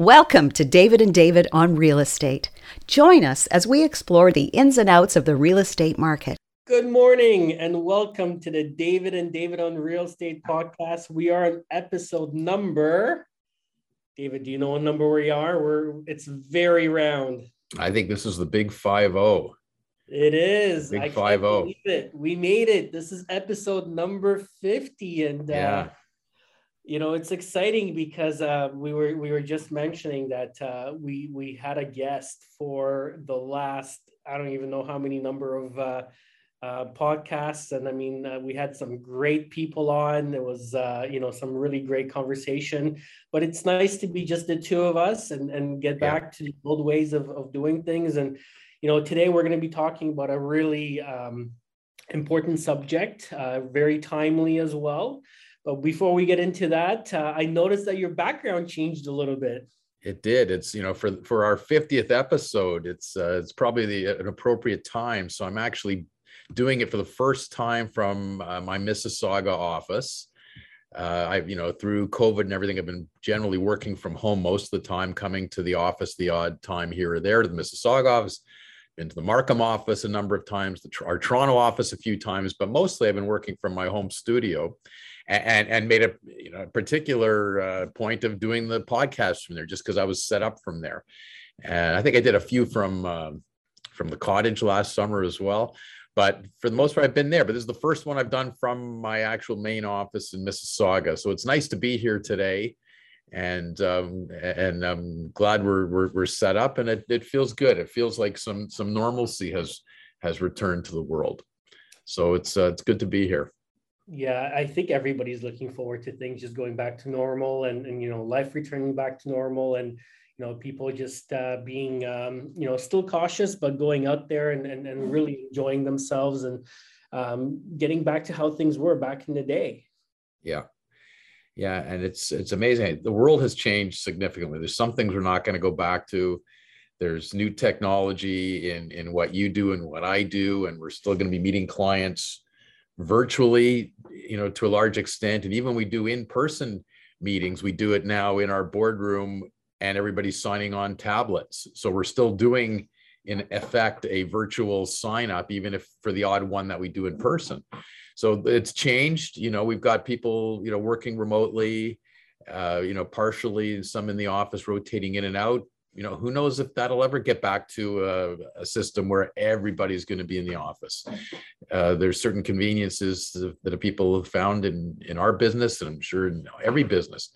Welcome to David and David on Real Estate. Join us as we explore the ins and outs of the real estate market. Good morning and welcome to the David and David on Real Estate podcast. We are on episode number. David, do you know what number we are? We're it's very round. I think this is the big five zero. It is. Big five zero. It. We made it. This is episode number fifty, and uh, Yeah. You know it's exciting because uh, we were we were just mentioning that uh, we we had a guest for the last I don't even know how many number of uh, uh, podcasts, and I mean uh, we had some great people on. There was uh, you know some really great conversation, but it's nice to be just the two of us and and get Yeah. back to the old ways of of doing things. And you know today we're going to be talking about a really um, important subject, uh, very timely as well. But before we get into that, uh, I noticed that your background changed a little bit. It did. It's you know for for our fiftieth episode. It's uh, it's probably the an appropriate time. So I'm actually doing it for the first time from uh, my Mississauga office. Uh, I you know through COVID and everything, I've been generally working from home most of the time, coming to the office the odd time here or there to the Mississauga office. Been to the Markham office a number of times, the, our Toronto office a few times, but mostly I've been working from my home studio. And, and made a you know a particular uh, point of doing the podcast from there just because I was set up from there, and I think I did a few from um, from the cottage last summer as well. But for the most part, I've been there. But this is the first one I've done from my actual main office in Mississauga, so it's nice to be here today, and um, and I'm glad we're, we're we're set up, and it it feels good. It feels like some some normalcy has has returned to the world, so it's uh, it's good to be here. Yeah, I think everybody's looking forward to things just going back to normal and, and you know, life returning back to normal and, you know, people just uh, being, um, you know, still cautious, but going out there and, and, and really enjoying themselves and um, getting back to how things were back in the day. Yeah. Yeah. And it's it's amazing. The world has changed significantly. There's some things we're not going to go back to. There's new technology in in what you do and what I do, and we're still going to be meeting clients virtually, you know, to a large extent. And even we do in-person meetings, we do it now in our boardroom and everybody's signing on tablets. So we're still doing in effect a virtual sign up, even if for the odd one that we do in person so it's changed you know we've got people you know working remotely uh, you know partially some in the office rotating in and out you know who knows if that'll ever get back to a, a system where everybody's going to be in the office. Uh, there's certain conveniences that people have found in in our business and i'm sure in every business.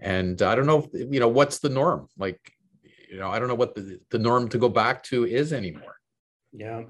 And i don't know if, you know what's the norm? Like you know i don't know what the, the norm to go back to is anymore. Yeah.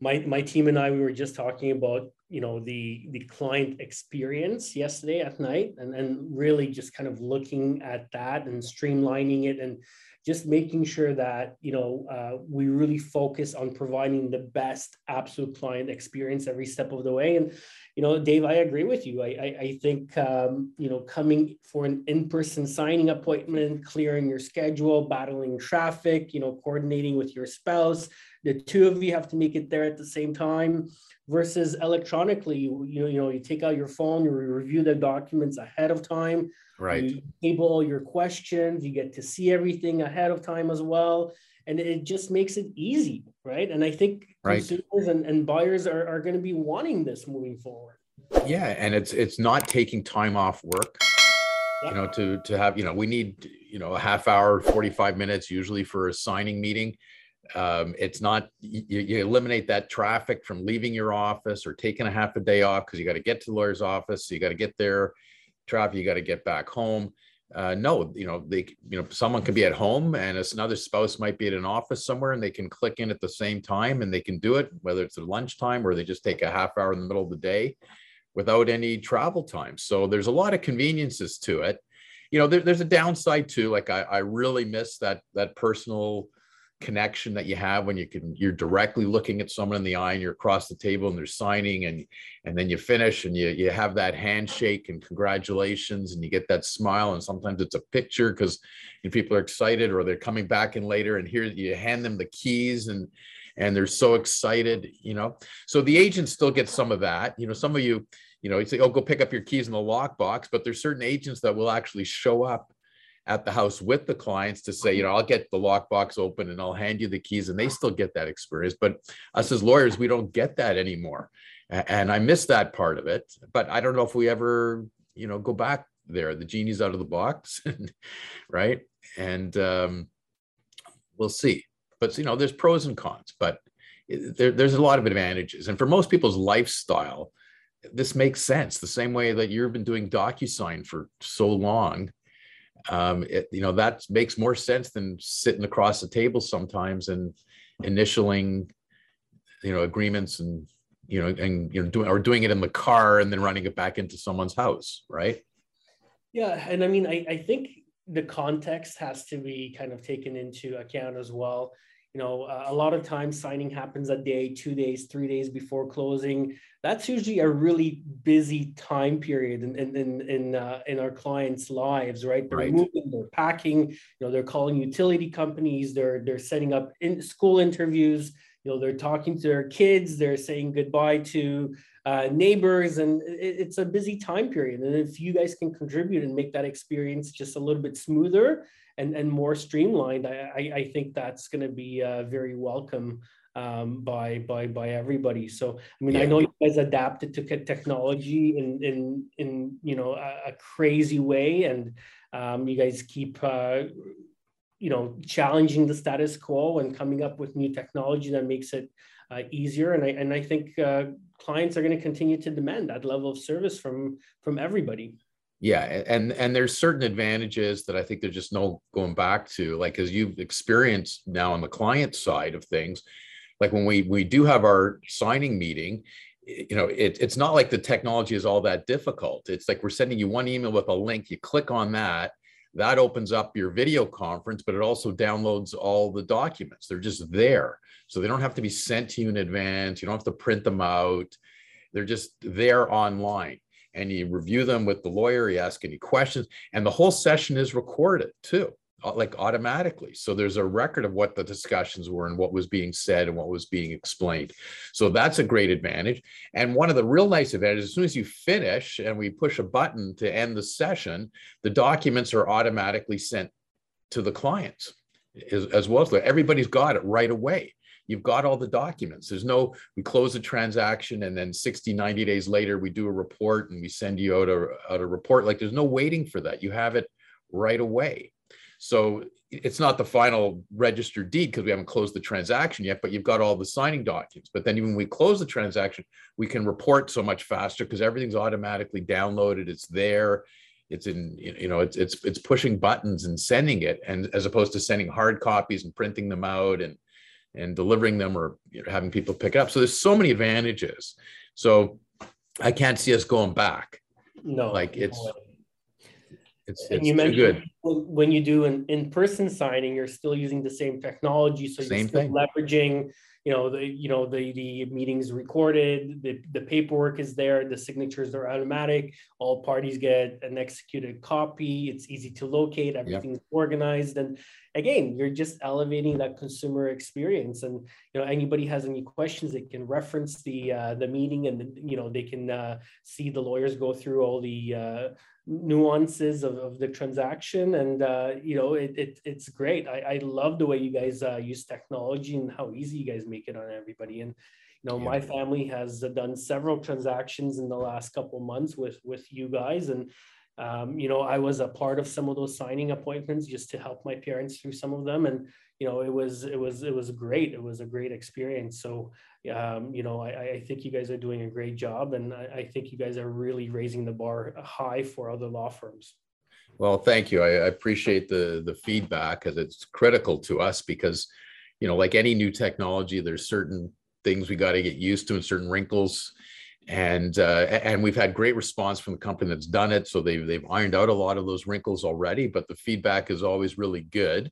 My my team and I we were just talking about, you know, the the client experience yesterday at night and and really just kind of looking at that and streamlining it and just making sure that, you know, uh, we really focus on providing the best absolute client experience every step of the way. And, you know, Dave, I agree with you. I I, I think um, you know, coming for an in-person signing appointment, clearing your schedule, battling traffic, you know, coordinating with your spouse, the two of you have to make it there at the same time versus electronically you, you know you know you take out your phone you review the documents ahead of time right. you table all your questions you get to see everything ahead of time as well. And it just makes it easy right? And i think Right. consumers and, and buyers are, are going to be wanting this moving forward. Yeah and it's it's not taking time off work. You know to to have you know we need you know a half hour 45 minutes usually for a signing meeting. Um, it's not you, you eliminate that traffic from leaving your office or taking a half a day off because you got to get to the lawyer's office so you got to get there traffic you got to get back home. Uh, no you know they you know someone can be at home and another spouse might be at an office somewhere and they can click in at the same time and they can do it whether it's at lunchtime or they just take a half hour in the middle of the day without any travel time. So there's a lot of conveniences to it. You know there, there's a downside too like I, I really miss that that personal connection that you have when you can you're directly looking at someone in the eye and you're across the table and they're signing and and then you finish and you you have that handshake and congratulations and you get that smile and sometimes it's a picture because people are excited or they're coming back in later and here you hand them the keys and and they're so excited you know? So the agent still gets some of that you know some of you you know you say oh go pick up your keys in the lockbox but there's certain agents that will actually show up at the house with the clients to say, you know, I'll get the lockbox open and I'll hand you the keys, and they still get that experience. But us as lawyers, we don't get that anymore, and I miss that part of it. But I don't know if we ever, you know, go back there. The genie's out of the box, right? And um, we'll see. But you know, there's pros and cons, but there, there's a lot of advantages. And for most people's lifestyle, this makes sense. The same way that you've been doing DocuSign for so long, um, it, you know, that makes more sense than sitting across the table sometimes and initialing, you know, agreements and you know, and you know, doing or doing it in the car and then running it back into someone's house, right? Yeah, and I mean, I, I think the context has to be kind of taken into account as well. You know, a lot of times signing happens a day, two days, three days before closing. That's usually a really busy time period in in in in, uh, in our clients' lives, right? They're right. moving, they're packing. You know, they're calling utility companies. They're they're setting up in school interviews. You know, they're talking to their kids. They're saying goodbye to uh, neighbors, and it, it's a busy time period. And if you guys can contribute and make that experience just a little bit smoother and, and more streamlined, I, I, think that's going to be uh, very welcome um, by by by everybody. So I mean, yeah. I know you guys adapted to technology in in in you know a, a crazy way, and um, you guys keep. Uh, you know, challenging the status quo and coming up with new technology that makes it uh, easier. And I and I think uh, clients are going to continue to demand that level of service from from everybody. Yeah, and and there's certain advantages that I think there's just no going back to. Like as you've experienced now on the client side of things, like when we we do have our signing meeting, you know it, it's not like the technology is all that difficult it's like we're sending you one email with a link you click on that that opens up your video conference, but it also downloads all the documents. They're just there. So they don't have to be sent to you in advance. You don't have to print them out. They're just there online. And you review them with the lawyer, you ask any questions, and the whole session is recorded too like automatically. So there's a record of what the discussions were and what was being said and what was being explained. So that's a great advantage. And one of the real nice advantages, as soon as you finish and we push a button to end the session, the documents are automatically sent to the clients as, as well as everybody's got it right away. You've got all the documents. There's no, we close the transaction and then 60, 90 days later, we do a report and we send you out a, out a report. Like there's no waiting for that. You have it right away. So it's not the final registered deed because we haven't closed the transaction yet, but you've got all the signing documents. But then even when we close the transaction, we can report so much faster because everything's automatically downloaded. It's there. It's in, you know, it's it's it's pushing buttons and sending it, and as opposed to sending hard copies and printing them out and and delivering them or you know, having people pick it up. So there's so many advantages. So I can't see us going back. No, like it's no it's, it's you mentioned good. when you do an in-person signing, you're still using the same technology, so Same you're still thing. leveraging, you know, the you know the the meetings recorded, the the paperwork is there, the signatures are automatic, all parties get an executed copy. It's easy to locate, everything's organized, and again, you're just elevating that consumer experience. And you know, anybody has any questions, they can reference the uh, the meeting, and you know they can uh, see the lawyers go through all the uh, nuances of, of the transaction. And uh, you know it, it, it's great. I, I love the way you guys uh, use technology and how easy you guys make it on everybody. And you know yeah. my family has done several transactions in the last couple months with with you guys. And um, you know i was a part of some of those signing appointments just to help my parents through some of them. And you know it was it was it was great. It was a great experience. So um, you know I, I think you guys are doing a great job and I, I think you guys are really raising the bar high for other law firms. Well thank you. I, I appreciate the the feedback because it's critical to us because you know like any new technology there's certain things we got to get used to and certain wrinkles. And uh, and we've had great response from the company that's done it. So they've they've ironed out a lot of those wrinkles already but the feedback is always really good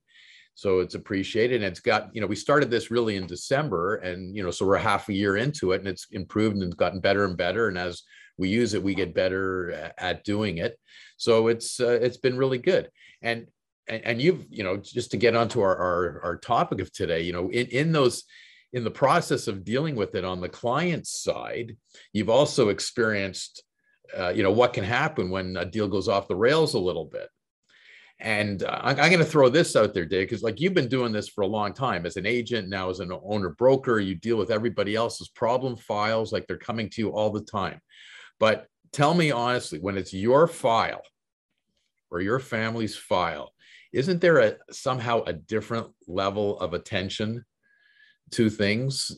so it's appreciated and it's got you know we started this really in december and you know so we're half a year into it and it's improved and gotten better and better and as we use it we get better at doing it. So it's uh, it's been really good. And, and and you've you know just to get onto our, our our topic of today you know in in those in the process of dealing with it on the client side you've also experienced uh, you know what can happen when a deal goes off the rails a little bit And uh, I'm, I'm going to throw this out there, Dave, because like you've been doing this for a long time as an agent, now as an owner broker, you deal with everybody else's problem files, like they're coming to you all the time. But tell me honestly, when it's your file or your family's file, isn't there a somehow a different level of attention to things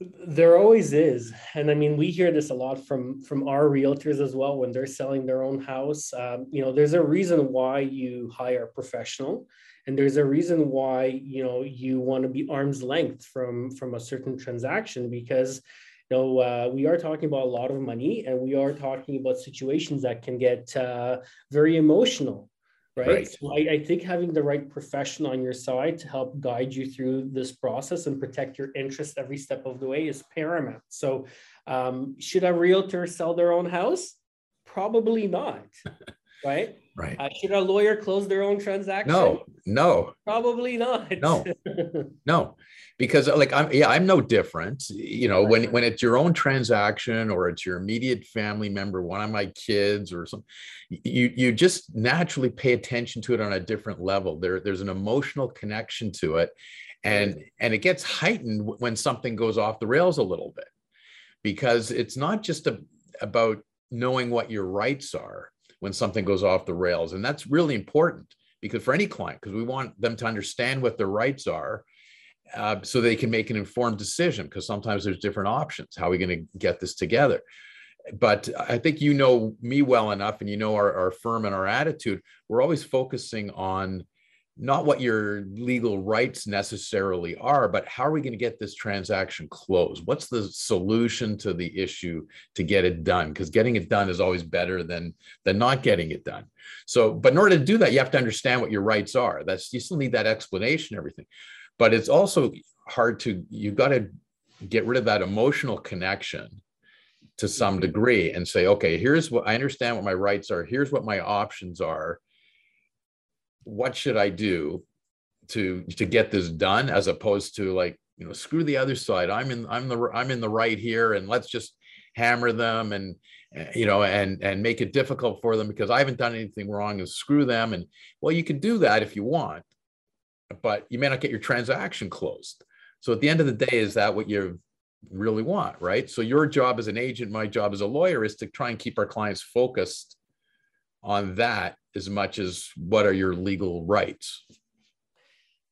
there always is and i mean we hear this a lot from from our realtors as well when they're selling their own house. Um, you know there's a reason why you hire a professional and there's a reason why you know you want to be arm's length from from a certain transaction because you know uh, we are talking about a lot of money and we are talking about situations that can get uh, very emotional right, right. So I, I, think having the right professional on your side to help guide you through this process and protect your interest every step of the way is paramount. So um, should a realtor sell their own house? Probably not. Right right. Uh, should a lawyer close their own transaction? No no. Probably not. No. No. Because like i'm yeah i'm no different. You know when when it's your own transaction or it's your immediate family member one of my kids or something you you just naturally pay attention to it on a different level. There there's an emotional connection to it. And and it gets heightened when something goes off the rails a little bit. Because it's not just a, about knowing what your rights are when something goes off the rails and that's really important because for any client because we want them to understand what their rights are uh, so they can make an informed decision because sometimes there's different options. How are we going to get this together? But I think you know me well enough and you know our, our firm and our attitude. We're always focusing on not what your legal rights necessarily are, but how are we going to get this transaction closed? What's the solution to the issue to get it done? Because getting it done is always better than than not getting it done. So, but in order to do that, you have to understand what your rights are. That's you still need that explanation, everything but it's also hard to you've got to get rid of that emotional connection to some mm-hmm. degree and say okay here's what i understand what my rights are here's what my options are what should i do to to get this done as opposed to like you know screw the other side i'm in i'm the i'm in the right here and let's just hammer them and eh, you know and and make it difficult for them because i haven't done anything wrong and screw them and well you can do that if you want but you may not get your transaction closed. So at the end of the day, is that what you really want, right? So your job as an agent, my job as a lawyer is to try and keep our clients focused on that as much as what are your legal rights.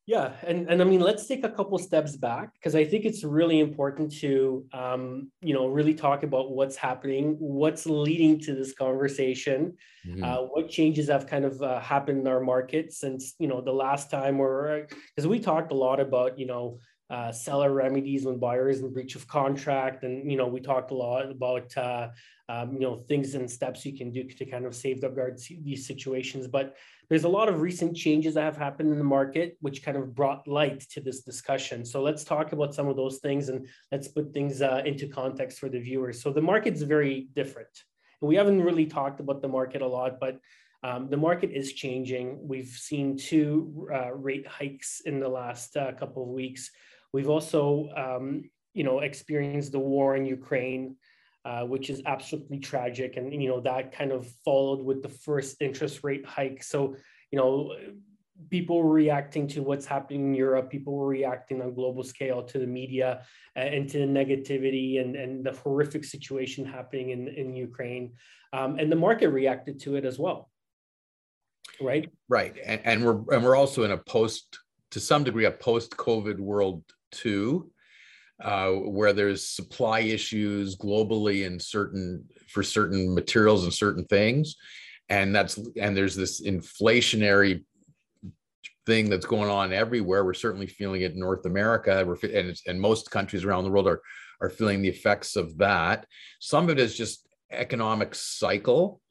Yeah, and and I mean, let's take a couple steps back because I think it's really important to um, you know really talk about what's happening, what's leading to this conversation, mm-hmm. uh, what changes have kind of uh, happened in our market since you know the last time, or because we talked a lot about you know uh, seller remedies when buyers in breach of contract, and you know we talked a lot about uh, um, you know things and steps you can do to kind of safeguard these situations, but there's a lot of recent changes that have happened in the market, which kind of brought light to this discussion. So let's talk about some of those things and let's put things uh, into context for the viewers. So the market's very different. We haven't really talked about the market a lot, but um, the market is changing. We've seen two uh, rate hikes in the last uh, couple of weeks. We've also, um, you know, experienced the war in Ukraine. Uh, which is absolutely tragic. And, you know, that kind of followed with the first interest rate hike. So, you know, people were reacting to what's happening in Europe. People were reacting on global scale to the media uh, and to the negativity and, and the horrific situation happening in, in Ukraine. Um, and the market reacted to it as well. Right. Right. And, and we're, and we're also in a post, to some degree, a post COVID world too uh, where there's supply issues globally in certain for certain materials and certain things. And that's and there's this inflationary thing that's going on everywhere. We're certainly feeling it in north america. And, and most countries around the world are are feeling the effects of that. Some of it is just economic cycle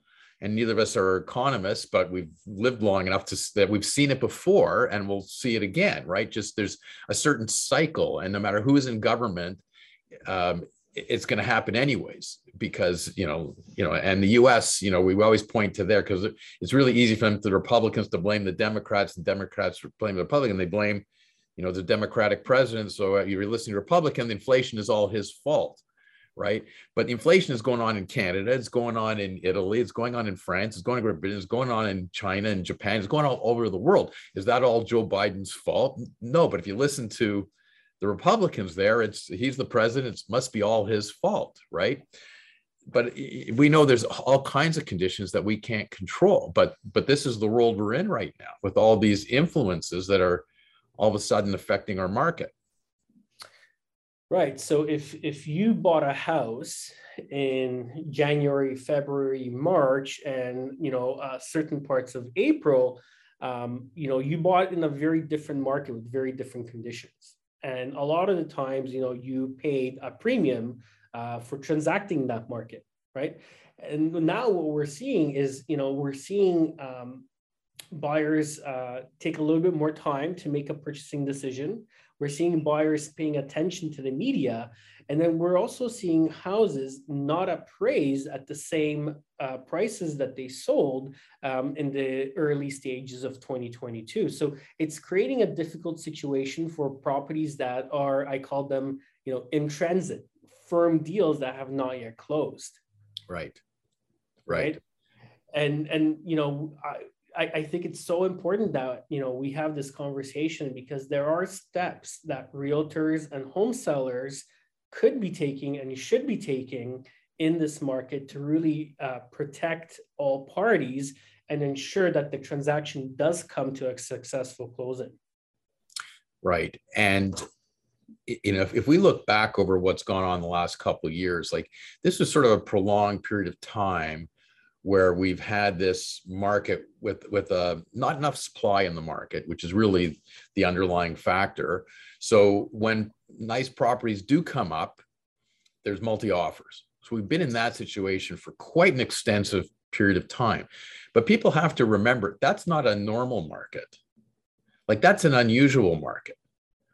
and neither of us are economists, but we've lived long enough to that we've seen it before and we'll see it again, right? Just there's a certain cycle, and no matter who is in government, um, it's going to happen anyways because you know you know and the us you know we always point to there because it's really easy for them the republicans to blame the democrats and democrats blame the republican they blame you know the democratic president so uh, you're listening to republican the inflation is all his fault right? But inflation is going on in Canada, it's going on in Italy, it's going on in France, it's going on in Great Britain, it's going on in China and Japan, it's going all over the world. Is that all Joe Biden's fault? No, but if you listen to the Republicans there, it's he's the president, it must be all his fault, right? But we know there's all kinds of conditions that we can't control. But but this is the world we're in right now with all these influences that are all of a sudden affecting our market. Right. So if if you bought a house in January, February, March, and you know uh, certain parts of April, um, you know you bought in a very different market with very different conditions, and a lot of the times, you know, you paid a premium uh, for transacting that market, right? And now what we're seeing is, you know, we're seeing um, buyers uh, take a little bit more time to make a purchasing decision. We're seeing buyers paying attention to the media. And then we're also seeing houses not appraised at the same uh, prices that they sold um, in the early stages of 2022. So it's creating a difficult situation for properties that are, I call them, you know, in transit, firm deals that have not yet closed. Right. Right. right? And and you know, I, I, I, think it's so important that you know we have this conversation because there are steps that realtors and home sellers could be taking and should be taking in this market to really uh, protect all parties and ensure that the transaction does come to a successful closing. Right, and you know if, if we look back over what's gone on the last couple years, like this was sort of a prolonged period of time where we've had this market with with uh, not enough supply in the market, which is really the underlying factor. So when nice properties do come up, there's multi offers. So we've been in that situation for quite an extensive period of time. But people have to remember that's not a normal market. Like that's an unusual market.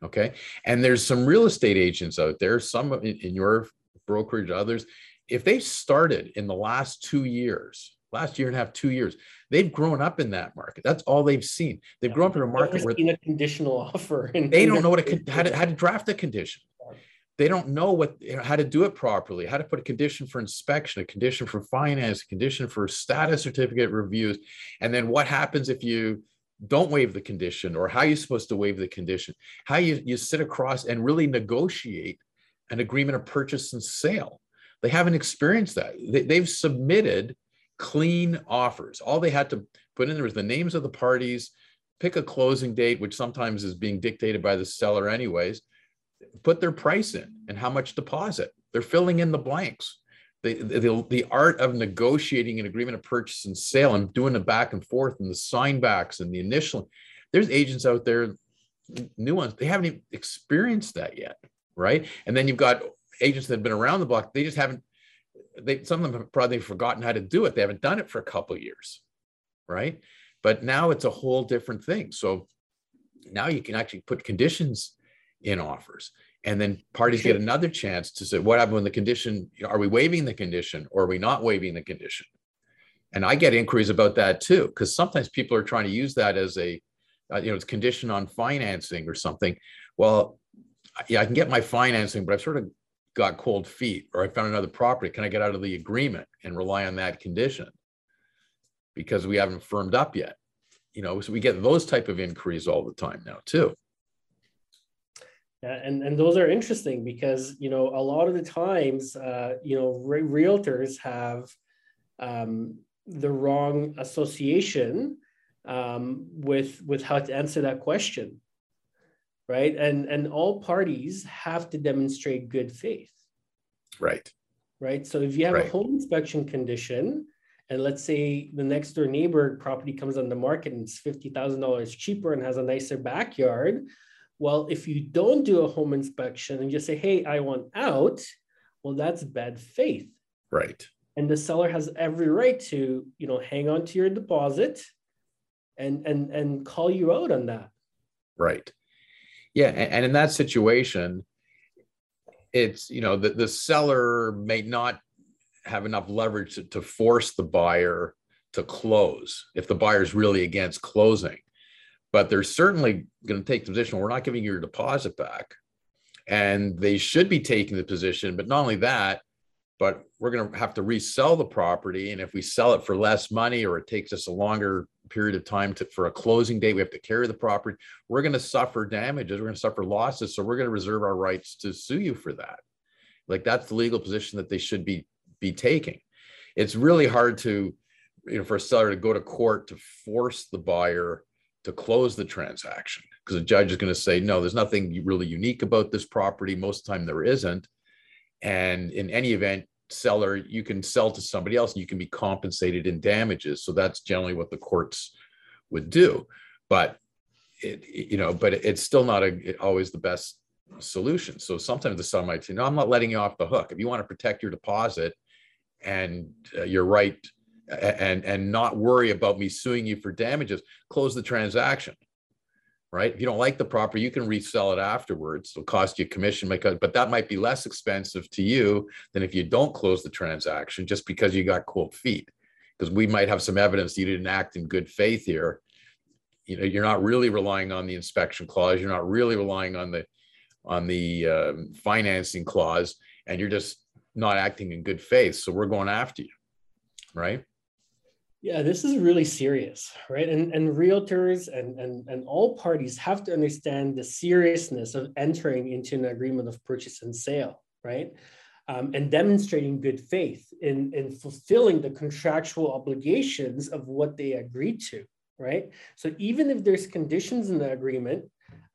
Okay. And there's some real estate agents out there, some in, in your brokerage, others, if they started in the last two years, last year and a half, two years, they've grown up in that market. That's all they've seen. They've yeah, grown up in a market where a conditional offer. they don't know what a how to how to draft a condition. They don't know what you know, how to do it properly, how to put a condition for inspection, a condition for finance, a condition for status certificate reviews, and then what happens if you don't waive the condition or how you're supposed to waive the condition, how you, you sit across and really negotiate an agreement of purchase and sale they haven't experienced that. They, have submitted clean offers. All they had to put in there was the names of the parties, pick a closing date, which sometimes is being dictated by the seller, anyways, put their price in and how much deposit. They're filling in the blanks. The, the, the art of negotiating an agreement of purchase and sale and doing the back and forth and the sign backs and the initial. There's agents out there, new ones, they haven't even experienced that yet. Right. And then you've got agents that have been around the block, they just haven't, they, some of them have probably forgotten how to do it. They haven't done it for a couple years, right? But now it's a whole different thing. So now you can actually put conditions in offers and then parties get another chance to say what happened when the condition are we waiving the condition or are we not waiving the condition and i get inquiries about that too because sometimes people are trying to use that as a uh, you know it's condition on financing or something well yeah i can get my financing but i've sort of got cold feet or I found another property. Can I get out of the agreement and rely on that condition? Because we haven't firmed up yet. You know, so we get those type of inquiries all the time now too. Yeah, and, and those are interesting because you know a lot of the times uh, you know re- realtors have um, the wrong association um, with with how to answer that question right? And and all parties have to demonstrate good faith. Right. Right. So if you have right. a home inspection condition, and let's say the next door neighbor property comes on the market and it's fifty thousand dollars cheaper and has a nicer backyard, well, if you don't do a home inspection and just say, "Hey, I want out," well, that's bad faith. Right. And the seller has every right to, you know, hang on to your deposit and and and call you out on that. Right. Yeah, and in that situation, it's you know the, the seller may not have enough leverage to, to force the buyer to close if the buyer is really against closing. But they're certainly going to take the position we're not giving you your deposit back. And they should be taking the position but not only that but we're going to have to resell the property. And if we sell it for less money or it takes us a longer period of time to, for a closing date, we have to carry the property. We're going to suffer damages. We're going to suffer losses. So we're going to reserve our rights to sue you for that. Like that's the legal position that they should be be taking. It's really hard to, you know, for a seller to go to court to force the buyer to close the transaction because the judge is going to say, no, there's nothing really unique about this property. Most of the time there isn't. And in any event, seller, you can sell to somebody else and you can be compensated in damages. So that's generally what the courts would do. But it, you know, but it's still not a, always the best solution. So sometimes the seller might say, no, I'm not letting you off the hook. If you want to protect your deposit and uh, you're right and and not worry about me suing you for damages, close the transaction right? If you don't like the property, you can resell it afterwards. It'll cost you a commission, because, but that might be less expensive to you than if you don't close the transaction just because you got cold feet. Because we might have some evidence you didn't act in good faith here. You know, you're not really relying on the inspection clause. You're not really relying on the on the um, financing clause, and you're just not acting in good faith. So we're going after you, right? Yeah, this is really serious, right? And and realtors and, and and all parties have to understand the seriousness of entering into an agreement of purchase and sale, right? Um, and demonstrating good faith in, in fulfilling the contractual obligations of what they agreed to, right? So even if there's conditions in the agreement,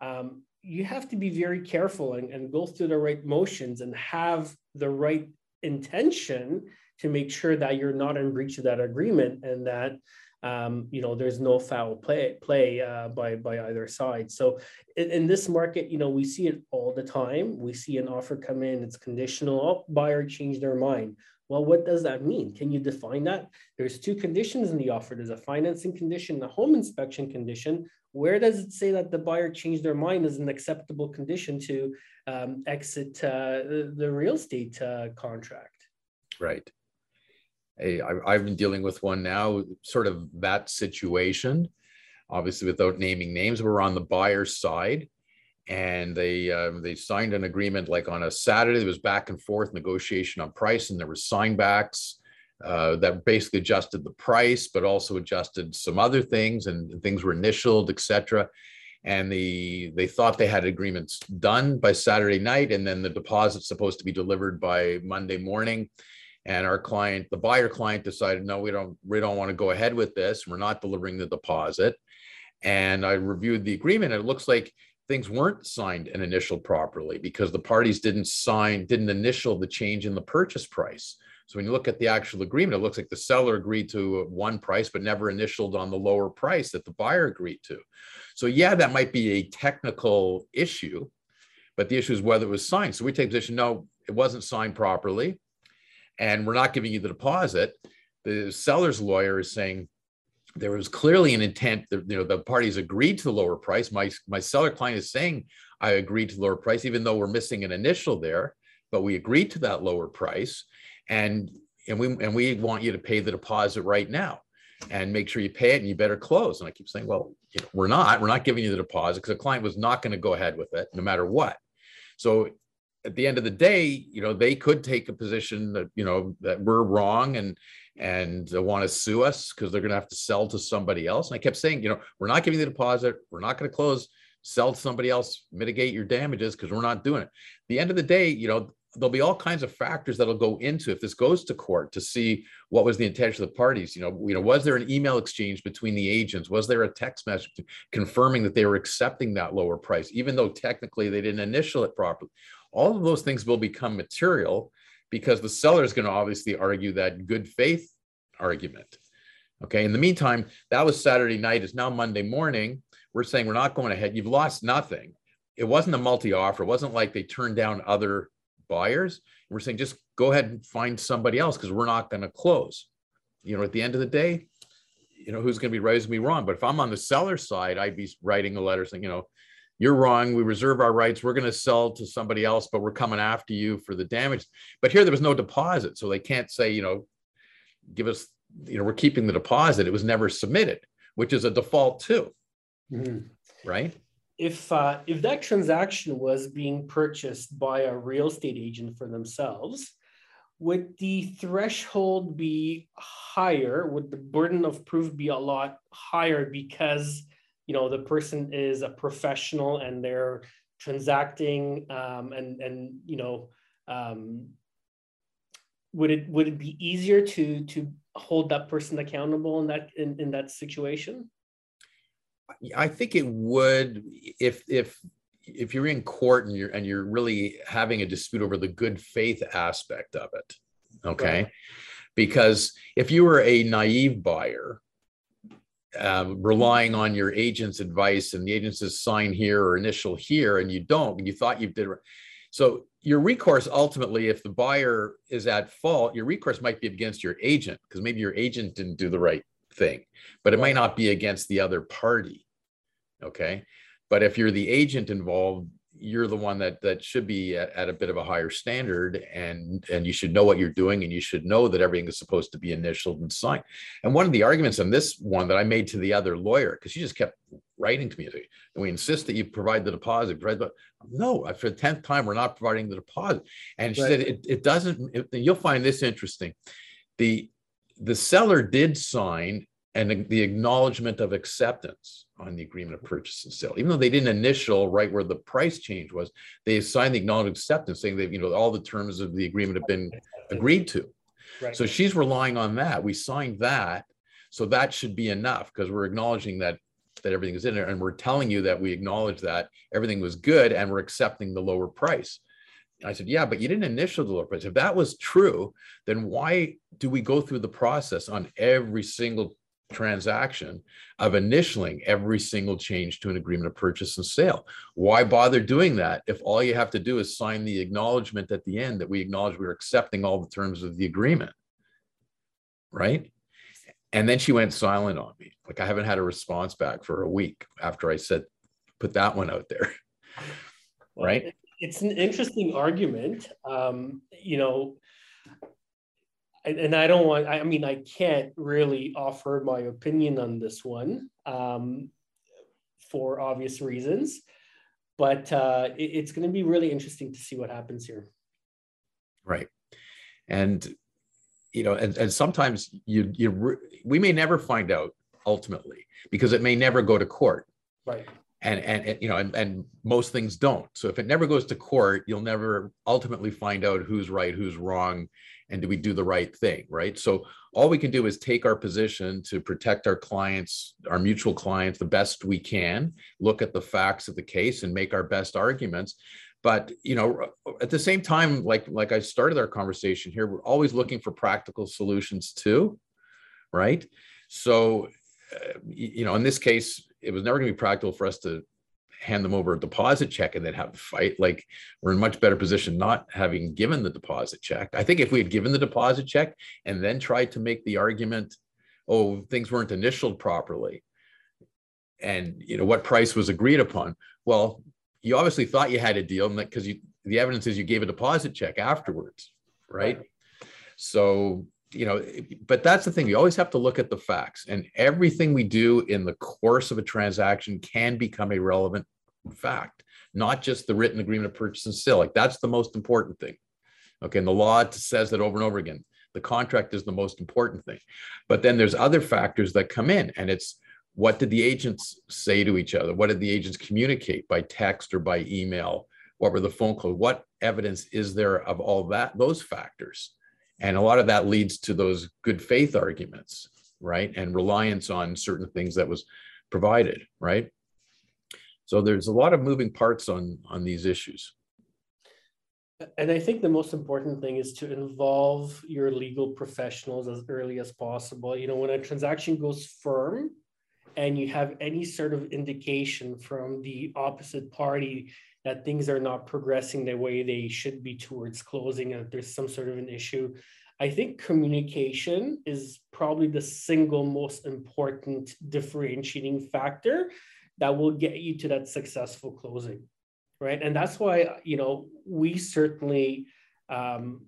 um, you have to be very careful and, and go through the right motions and have the right intention to make sure that you're not in breach of that agreement and that um, you know there's no foul play play uh, by by either side. So in, in, this market, you know we see it all the time. We see an offer come in, it's conditional. Oh, buyer changed their mind. Well, what does that mean? Can you define that? There's two conditions in the offer. There's a financing condition, a home inspection condition. Where does it say that the buyer changed their mind as an acceptable condition to um, exit uh, the real estate uh, contract? Right. I've been dealing with one now, sort of that situation. Obviously, without naming names, we're on the buyer's side, and they uh, they signed an agreement like on a Saturday. There was back and forth negotiation on price, and there were signbacks uh, that basically adjusted the price, but also adjusted some other things, and things were initialed, etc. And the they thought they had agreements done by Saturday night, and then the deposit's supposed to be delivered by Monday morning and our client the buyer client decided no we don't we don't want to go ahead with this. We're not delivering the deposit. And i reviewed the agreement it looks like things weren't signed and initialed properly because the parties didn't sign didn't initial the change in the purchase price. So when you look at the actual agreement it looks like the seller agreed to one price but never initialed on the lower price that the buyer agreed to. So yeah that might be a technical issue but the issue is whether it was signed. So we take position no it wasn't signed properly and we're not giving you the deposit, the seller's lawyer is saying there was clearly an intent that you know the parties agreed to the lower price. My my seller client is saying I agreed to the lower price, even though we're missing an initial there, but we agreed to that lower price, and and we and we want you to pay the deposit right now and make sure you pay it and you better close. And I keep saying, well, you know, we're not, we're not giving you the deposit because the client was not going to go ahead with it no matter what. So at the end of the day, you know, they could take a position that, you know, that we're wrong and and want to sue us because they're going to have to sell to somebody else. And I kept saying, you know, we're not giving the deposit, we're not going to close, sell to somebody else, mitigate your damages because we're not doing it. At the end of the day, you know, there'll be all kinds of factors that'll go into if this goes to court to see what was the intention of the parties. You know, you know, was there an email exchange between the agents? Was there a text message confirming that they were accepting that lower price, even though technically they didn't initial it properly? All of those things will become material because the seller is going to obviously argue that good faith argument. Okay. In the meantime, that was Saturday night. It's now Monday morning. We're saying we're not going ahead. You've lost nothing. It wasn't a multi offer. It wasn't like they turned down other buyers. We're saying just go ahead and find somebody else because we're not going to close. You know, at the end of the day, you know, who's going to be is me wrong. But if I'm on the seller side, I'd be writing a letter saying, you know, you're wrong. We reserve our rights. We're going to sell to somebody else, but we're coming after you for the damage. But here there was no deposit. So they can't say, you know, give us, you know, we're keeping the deposit. It was never submitted, which is a default too. Mm-hmm. Right. If uh, if that transaction was being purchased by a real estate agent for themselves, would the threshold be higher? Would the burden of proof be a lot higher because you know the person is a professional and they're transacting um, and and you know um, would it would it be easier to to hold that person accountable in that in, in that situation? I think it would if if if you're in court and you're and you're really having a dispute over the good faith aspect of it, okay? Right. Because if you were a naive buyer, um, relying on your agent's advice and the agent says sign here or initial here, and you don't, and you thought you did. So your recourse ultimately, if the buyer is at fault, your recourse might be against your agent because maybe your agent didn't do the right thing, but it might not be against the other party. Okay. But if you're the agent involved, you're the one that that should be at, at, a bit of a higher standard and and you should know what you're doing and you should know that everything is supposed to be initialed and signed. And one of the arguments on this one that i made to the other lawyer because she just kept writing to me and we insist that you provide the deposit. Provide the, no for the 10th time we're not providing the deposit. And she right. said it, it doesn't it, you'll find this interesting. The the seller did sign and the acknowledgement of acceptance on the agreement of purchase and sale. Even though they didn't initial right where the price change was, they signed the acknowledged acceptance saying that you know all the terms of the agreement have been agreed to. Right. So she's relying on that. We signed that, so that should be enough because we're acknowledging that that everything is in there, and we're telling you that we acknowledge that everything was good, and we're accepting the lower price. I said, yeah, but you didn't initial the lower price. If that was true, then why do we go through the process on every single transaction of initialing every single change to an agreement of purchase and sale. Why bother doing that if all you have to do is sign the acknowledgement at the end that we acknowledge we're accepting all the terms of the agreement? Right. And then she went silent on me. Like I haven't had a response back for a week after I said, put that one out there. Well, right. It's an interesting argument. Um, you know, and I don't want, I mean, I can't really offer my opinion on this one um, for obvious reasons, but uh, it, it's going to be really interesting to see what happens here. Right. And, you know, and, and sometimes you, you, we may never find out ultimately because it may never go to court. Right. And, and, and you know and, and most things don't. So if it never goes to court you'll never ultimately find out who's right who's wrong and do we do the right thing right? So all we can do is take our position to protect our clients our mutual clients the best we can look at the facts of the case and make our best arguments. But you know at the same time like like i started our conversation here we're always looking for practical solutions too right? So uh, you know in this case it was never going to be practical for us to hand them over a deposit check and then have a fight. Like we're in much better position not having given the deposit check. I think if we had given the deposit check and then tried to make the argument, oh, things weren't initialed properly, and you know what price was agreed upon. Well, you obviously thought you had a deal, because you the evidence is you gave a deposit check afterwards, right. So you know, but that's the thing. You always have to look at the facts, and everything we do in the course of a transaction can become a relevant fact, not just the written agreement of purchase and sale. Like that's the most important thing. Okay, and the law says that over and over again. The contract is the most important thing, but then there's other factors that come in, and it's what did the agents say to each other? What did the agents communicate by text or by email? What were the phone calls? What evidence is there of all that? Those factors and a lot of that leads to those good faith arguments, right? And reliance on certain things that was provided, right? So there's a lot of moving parts on on these issues. And I think the most important thing is to involve your legal professionals as early as possible. You know, when a transaction goes firm and you have any sort of indication from the opposite party that things are not progressing the way they should be towards closing and there's some sort of an issue i think communication is probably the single most important differentiating factor that will get you to that successful closing right? And that's why you know we certainly um,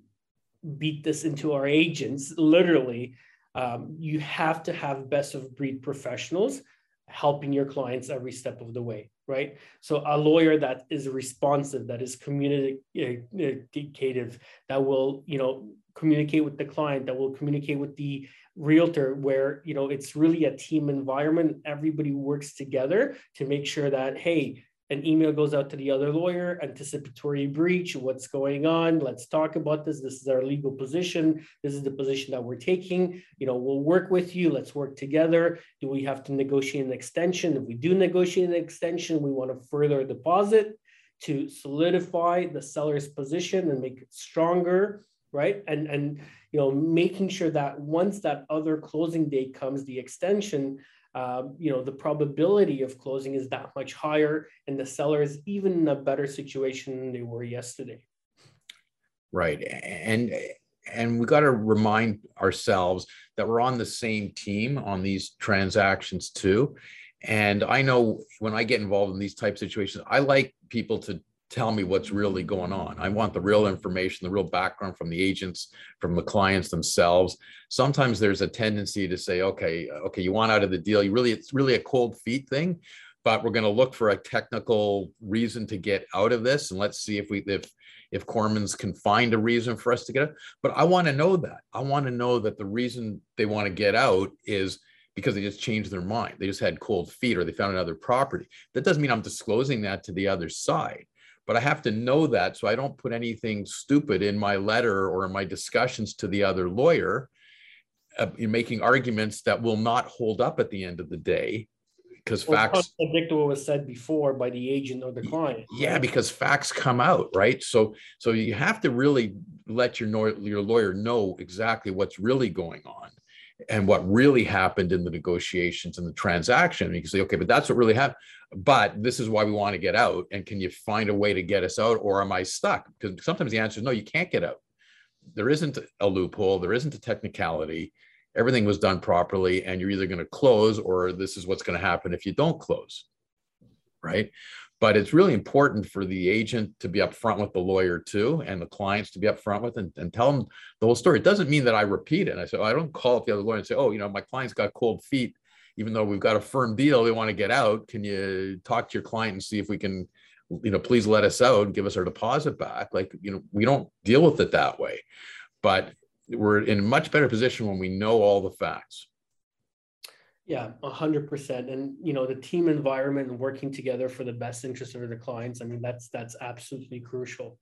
beat this into our agents. Literally um, you have to have best of breed professionals helping your clients every step of the way right? So a lawyer that is responsive that is eh, communicative that will you know communicate with the client, that will communicate with the realtor where you know it's really a team environment. Everybody works together to make sure that hey an email goes out to the other lawyer anticipatory breach what's going on? Let's talk about this. This is our legal position. This is the position that we're taking. You know we'll work with you. Let's work together. Do we have to negotiate an extension? If we do negotiate an extension we want to further deposit to solidify the seller's position and make it stronger right? And and you know making sure that once that other closing date comes the extension uh, you know the probability of closing is that much higher and the seller is even in a better situation than they were yesterday. Right. And and we got to remind ourselves that we're on the same team on these transactions too. And i know when i get involved in these type situations i like people to tell me what's really going on. I want the real information, the real background from the agents, from the clients themselves. Sometimes there's a tendency to say, okay, okay, you want out of the deal. You really, it's really a cold feet thing, but we're going to look for a technical reason to get out of this, and let's see if we if if Cormans can find a reason for us to get out. But I want to know that. I want to know that the reason they want to get out is because they just changed their mind. They just had cold feet or they found another property. That doesn't mean I'm disclosing that to the other side but I have to know that so I don't put anything stupid in my letter or in my discussions to the other lawyer, uh, making arguments that will not hold up at the end of the day because well, facts contradict what was said before by the agent or the client. Yeah, because facts come out, right? So so you have to really let your your lawyer know exactly what's really going on and what really happened in the negotiations and the transaction. And you can say, okay, but that's what really happened. But this is why we want to get out. And can you find a way to get us out, or am I stuck? Because sometimes the answer is no, you can't get out. There isn't a loophole, there isn't a technicality. Everything was done properly, and you're either going to close or this is what's going to happen if you don't close. Right but it's really important for the agent to be upfront with the lawyer too and the clients to be upfront with and, and tell them the whole story. It doesn't mean that i repeat it. I say oh, i don't call up the other lawyer and say oh you know my client's got cold feet. Even though we've got a firm deal they want to get out can you talk to your client and see if we can you know please let us out and give us our deposit back like you know we don't deal with it that way. But we're in a much better position when we know all the facts yeah, hundred percent. And you know, the team environment and working together for the best interest of the clients. I mean, that's that's absolutely crucial,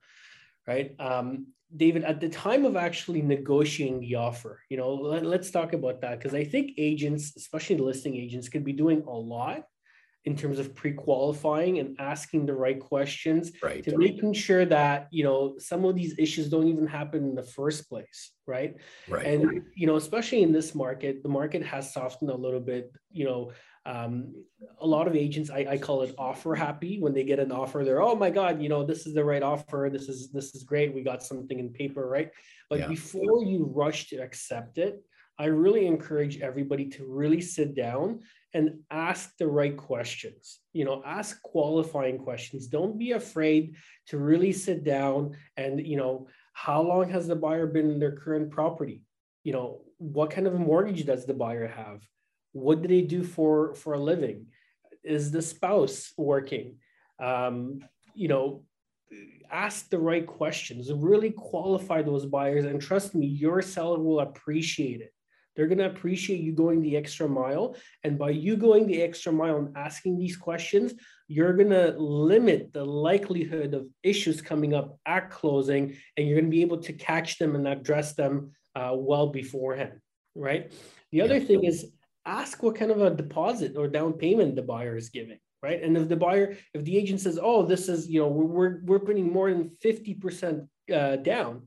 right? Um, David, at the time of actually negotiating the offer, you know, let, us talk about that because I think agents, especially the listing agents, could be doing a lot in terms of pre-qualifying and asking the right questions right. to making sure that you know some of these issues don't even happen in the first place right? Right. And you know especially in this market the market has softened a little bit you know um, a lot of agents I, I call it offer happy. When they get an offer they're oh my god you know this is the right offer. This is this is great. We got something in paper right? But yeah. before you rush to accept it I really encourage everybody to really sit down and ask the right questions. You know, ask qualifying questions. Don't be afraid to really sit down and, you know, how long has the buyer been in their current property? You know, what kind of a mortgage does the buyer have? What do they do for for a living? Is the spouse working? Um, you know, ask the right questions. Really qualify those buyers, and trust me, your seller will appreciate it. They're going to appreciate you going the extra mile. And by you going the extra mile and asking these questions, you're going to limit the likelihood of issues coming up at closing, and you're going to be able to catch them and address them uh, well beforehand, right? The other yeah. thing is ask what kind of a deposit or down payment the buyer is giving right and if the buyer if the agent says oh this is you know we're we're putting more than 50% uh, down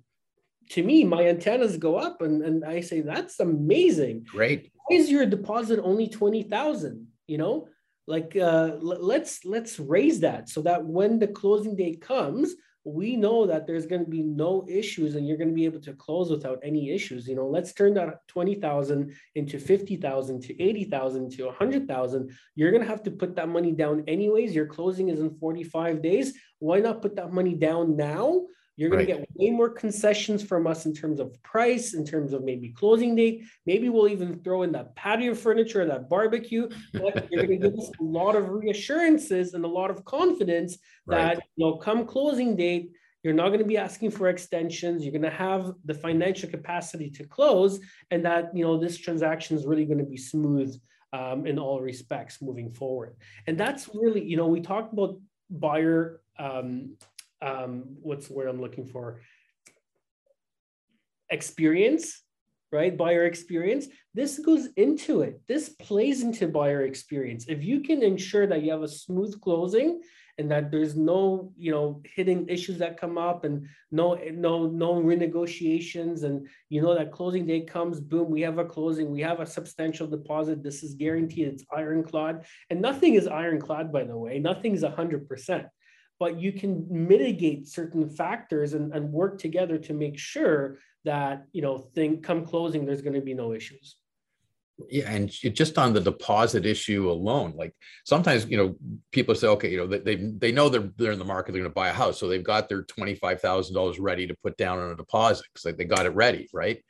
to me, my antennas go up and, and I say, that's amazing. Great. Why is your deposit only 20,000? You know, like uh, l- let's let's raise that so that when the closing date comes, we know that there's going to be no issues and you're going to be able to close without any issues. You know, let's turn that 20,000 into 50,000 to 80,000 to 100,000. You're going to have to put that money down anyways. Your closing is in 45 days. Why not put that money down now? You're going right. to get way more concessions from us in terms of price, in terms of maybe closing date. Maybe we'll even throw in that patio furniture, and that barbecue. But you're going to give us a lot of reassurances and a lot of confidence right. that you know, come closing date, you're not going to be asking for extensions you're going to have the financial capacity to close and that you know this transaction is really going to be smooth um, in all respects moving forward and that's really you know we talked about buyer um, um, what's the word i'm looking for experience right? Buyer experience. This goes into it. This plays into buyer experience. If you can ensure that you have a smooth closing and that there's no, you know, hidden issues that come up and no, no, no renegotiations, and you know that closing day comes, boom, we have a closing, we have a substantial deposit. This is guaranteed. It's ironclad, and nothing is ironclad, by the way. Nothing is hundred percent but you can mitigate certain factors and, and work together to make sure that you know thing come closing there's going to be no issues. Yeah and just on the deposit issue alone like sometimes you know people say okay you know they they know they're they're in the market they're going to buy a house so they've got their $25000 ready to put down on a deposit because like they got it ready right?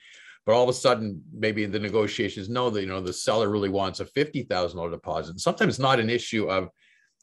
But all of a sudden maybe the negotiations know that you know the seller really wants a $50000 deposit and sometimes it's not an issue of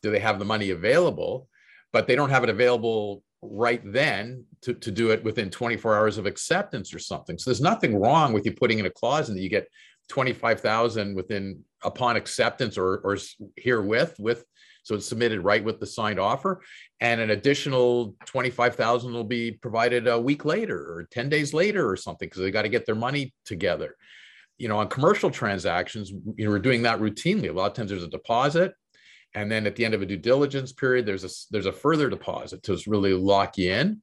do they have the money available but they don't have it available right then to, to do it within 24 hours of acceptance or something. So there's nothing wrong with you putting in a clause and that you get 25,000 within upon acceptance or, or herewith with so it's submitted right with the signed offer and an additional 25,000 will be provided a week later or 10 days later or something because they got to get their money together. You know, on commercial transactions, you know, we're doing that routinely. A lot of times there's a deposit and then at the end of a due diligence period there's a there's a further deposit to really lock you in.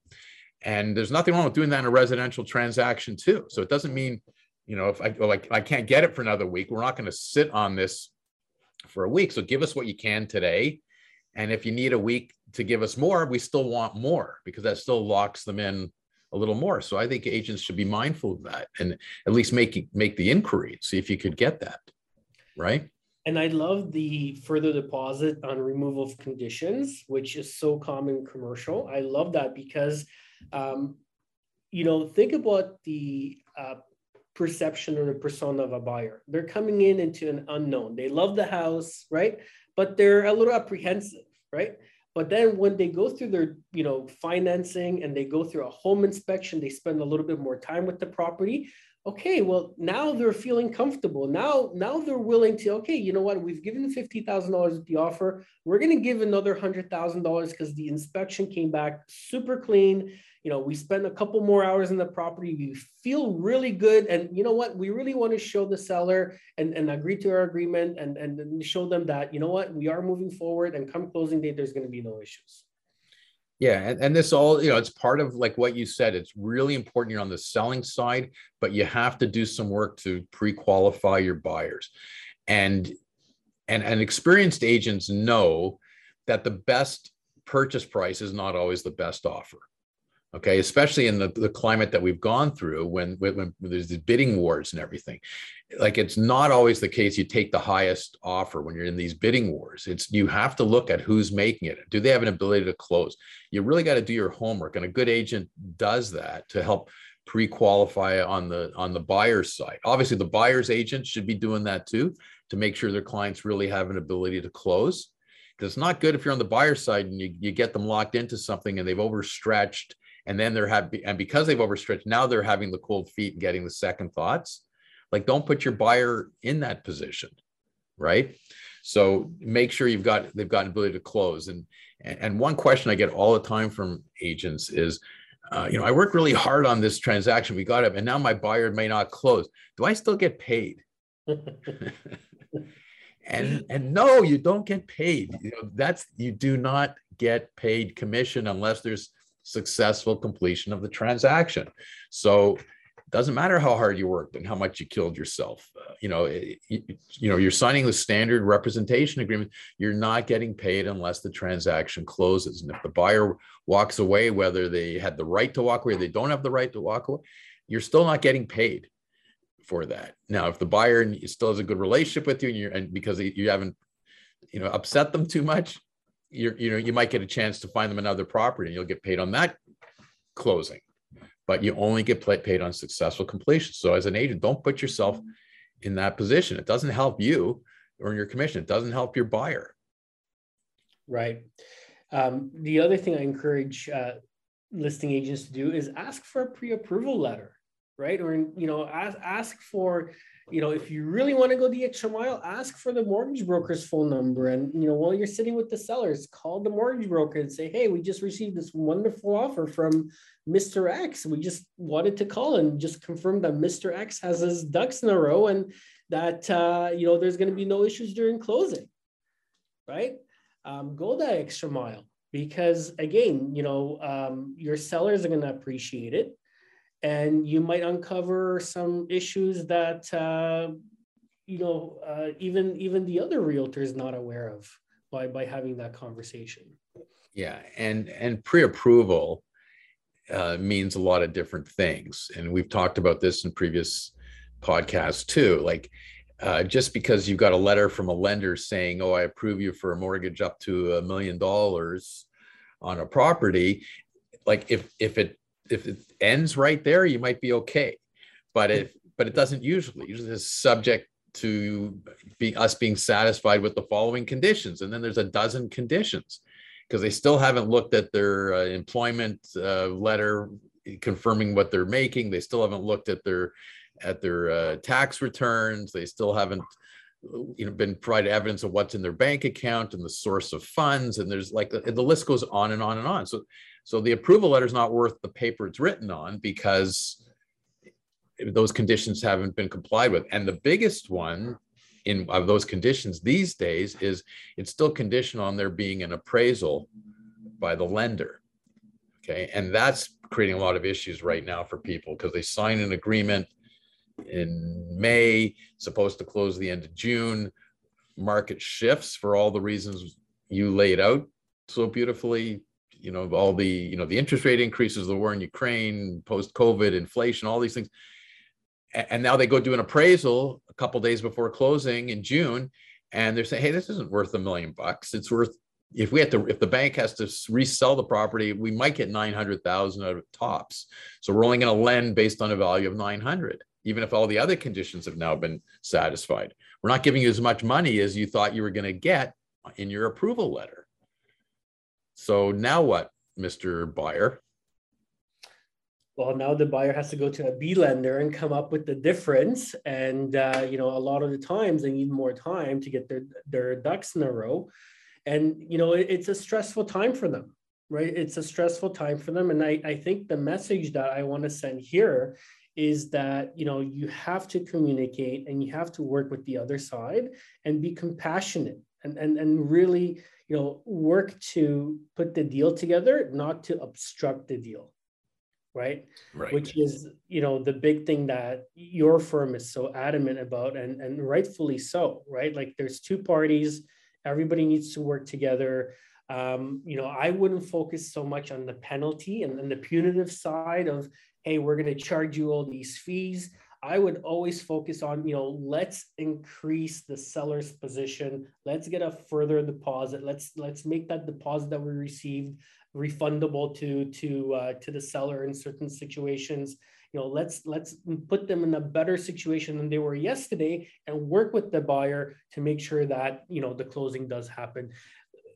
And there's nothing wrong with doing that in a residential transaction too. So it doesn't mean you know if i like I can't get it for another week we're not going to sit on this for a week. So give us what you can today. And if you need a week to give us more we still want more because that still locks them in a little more. So i think agents should be mindful of that and at least make make the inquiry see if you could get that right and I love the further deposit on removal of conditions, which is so common commercial. I love that because, um, you know, think about the uh, perception or the persona of a buyer. They're coming in into an unknown. They love the house, right? But they're a little apprehensive, right? But then when they go through their, you know, financing and they go through a home inspection, they spend a little bit more time with the property okay well now they're feeling comfortable. Now now they're willing to okay you know what? We've given $50000 at the offer. We're going to give another $100000 because the inspection came back super clean. You know we spent a couple more hours in the property. We feel really good. And you know what? We really want to show the seller and, and agree to our agreement and, and show them that you know what? We are moving forward and come closing date there's going to be no issues yeah, and, and this all, you know, it's part of like what you said. It's really important you're on the selling side, but you have to do some work to pre-qualify your buyers. And and, and experienced agents know that the best purchase price is not always the best offer okay? Especially in the, the climate that we've gone through when, when, when there's the bidding wars and everything. Like it's not always the case you take the highest offer when you're in these bidding wars. It's you have to look at who's making it. Do they have an ability to close? You really got to do your homework and a good agent does that to help pre-qualify on the on the buyer's side. Obviously the buyer's agent should be doing that too to make sure their clients really have an ability to close. Because it's not good if you're on the buyer side and you, you get them locked into something and they've overstretched and then they're having and because they've overstretched now they're having the cold feet and getting the second thoughts. Like don't put your buyer in that position right? So make sure you've got they've got an ability to close. And and one question i get all the time from agents is uh, you know i worked really hard on this transaction. We got it and now my buyer may not close. Do i still get paid? And and no you don't get paid. You know that's you do not get paid commission unless there's successful completion of the transaction. So it doesn't matter how hard you worked and how much you killed yourself. Uh, you know, it, you know, you're signing the standard representation agreement. You're not getting paid unless the transaction closes. And if the buyer walks away, whether they had the right to walk away, or they don't have the right to walk away, you're still not getting paid for that. Now, if the buyer still has a good relationship with you and, you're, and because you haven't, you know, upset them too much, you're, you know, you might get a chance to find them another property and you'll get paid on that closing, but you only get paid on successful completion. So as an agent, don't put yourself in that position. It doesn't help you earn your commission. It doesn't help your buyer. Right. Um, the other thing I encourage uh, listing agents to do is ask for a pre-approval letter, right? Or you know, ask ask for you know, if you really want to go the extra mile, ask for the mortgage broker's phone number. And, you know, while you're sitting with the sellers, call the mortgage broker and say, hey, we just received this wonderful offer from Mr. X. We just wanted to call and just confirm that Mr. X has his ducks in a row and that, uh, you know, there's going to be no issues during closing, right? Um, go that extra mile because, again, you know, um, your sellers are going to appreciate it and you might uncover some issues that uh, you know uh, even even the other realtor is not aware of by by having that conversation. Yeah and and pre-approval uh, means a lot of different things. And we've talked about this in previous podcasts too like uh, just because you've got a letter from a lender saying oh i approve you for a mortgage up to a million dollars on a property like if if it if it ends right there, you might be okay. But if but it doesn't usually. Usually it's subject to be us being satisfied with the following conditions, and then there's a dozen conditions because they still haven't looked at their uh, employment uh, letter confirming what they're making. They still haven't looked at their at their uh, tax returns. They still haven't you know been provided evidence of what's in their bank account and the source of funds and there's like the list goes on and on and on so so the approval letter is not worth the paper it's written on because those conditions haven't been complied with. And the biggest one in of those conditions these days is it's still conditional on there being an appraisal by the lender. Okay. And that's creating a lot of issues right now for people because they sign an agreement in May, supposed to close the end of June. Market shifts for all the reasons you laid out so beautifully you know all the you know the interest rate increases the war in ukraine post covid inflation all these things. And now they go do an appraisal a couple days before closing in june and they're saying hey this isn't worth a million bucks. It's worth if we have to if the bank has to resell the property we might get 900000 out of tops. So we're only going to lend based on a value of 900 even if all the other conditions have now been satisfied. We're not giving you as much money as you thought you were going to get in your approval letter so now what, Mr. Buyer? Well, now the buyer has to go to a B lender and come up with the difference. And uh, you know, a lot of the times they need more time to get their their ducks in a row, and you know, it, it's a stressful time for them, right? It's a stressful time for them. And I I think the message that I want to send here is that you know you have to communicate and you have to work with the other side and be compassionate and and and really you know, work to put the deal together, not to obstruct the deal. Right? right. Which is, you know, the big thing that your firm is so adamant about and, and rightfully so, right? Like there's two parties, everybody needs to work together. Um, you know, I wouldn't focus so much on the penalty and, and the punitive side of, hey, we're going to charge you all these fees. I would always focus on, you know, let's increase the seller's position. Let's get a further deposit. Let's let's make that deposit that we received refundable to to uh, to the seller in certain situations. You know, let's let's put them in a better situation than they were yesterday, and work with the buyer to make sure that you know the closing does happen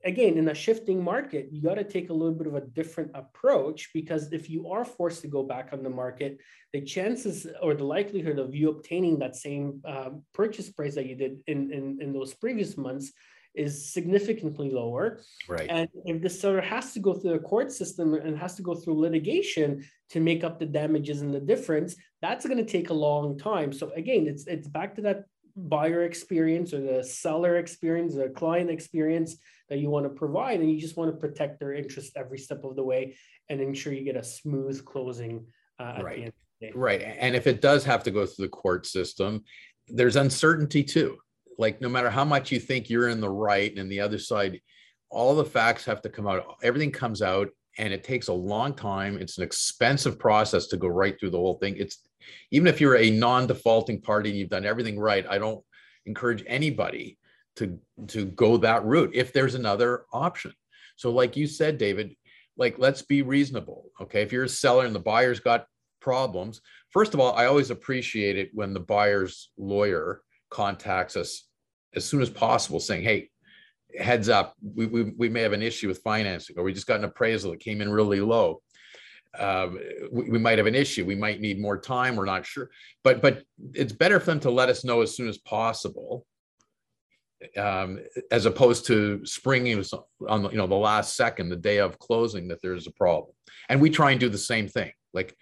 again, in a shifting market, you got to take a little bit of a different approach because if you are forced to go back on the market, the chances or the likelihood of you obtaining that same uh, purchase price that you did in, in, in those previous months is significantly lower. Right. And if the seller has to go through the court system and has to go through litigation to make up the damages and the difference, that's going to take a long time. So again, it's it's back to that buyer experience or the seller experience, the client experience that you want to provide, and you just want to protect their interest every step of the way and ensure you get a smooth closing uh, right. Right. And if it does have to go through the court system, there's uncertainty too. Like no matter how much you think you're in the right and the other side, all the facts have to come out. Everything comes out and it takes a long time. It's an expensive process to go right through the whole thing. It's even if you're a non-defaulting party and you've done everything right, I don't encourage anybody to to go that route if there's another option. So like you said, David, like let's be reasonable. Okay. If you're a seller and the buyer's got problems, first of all, I always appreciate it when the buyer's lawyer contacts us as soon as possible saying, hey, heads up, we, we, we may have an issue with financing, or we just got an appraisal that came in really low. Um, we, we, might have an issue. We might need more time. We're not sure, but but it's better for them to let us know as soon as possible, um, as opposed to springing on you know the last second, the day of closing, that there's a problem. And we try and do the same thing. Like,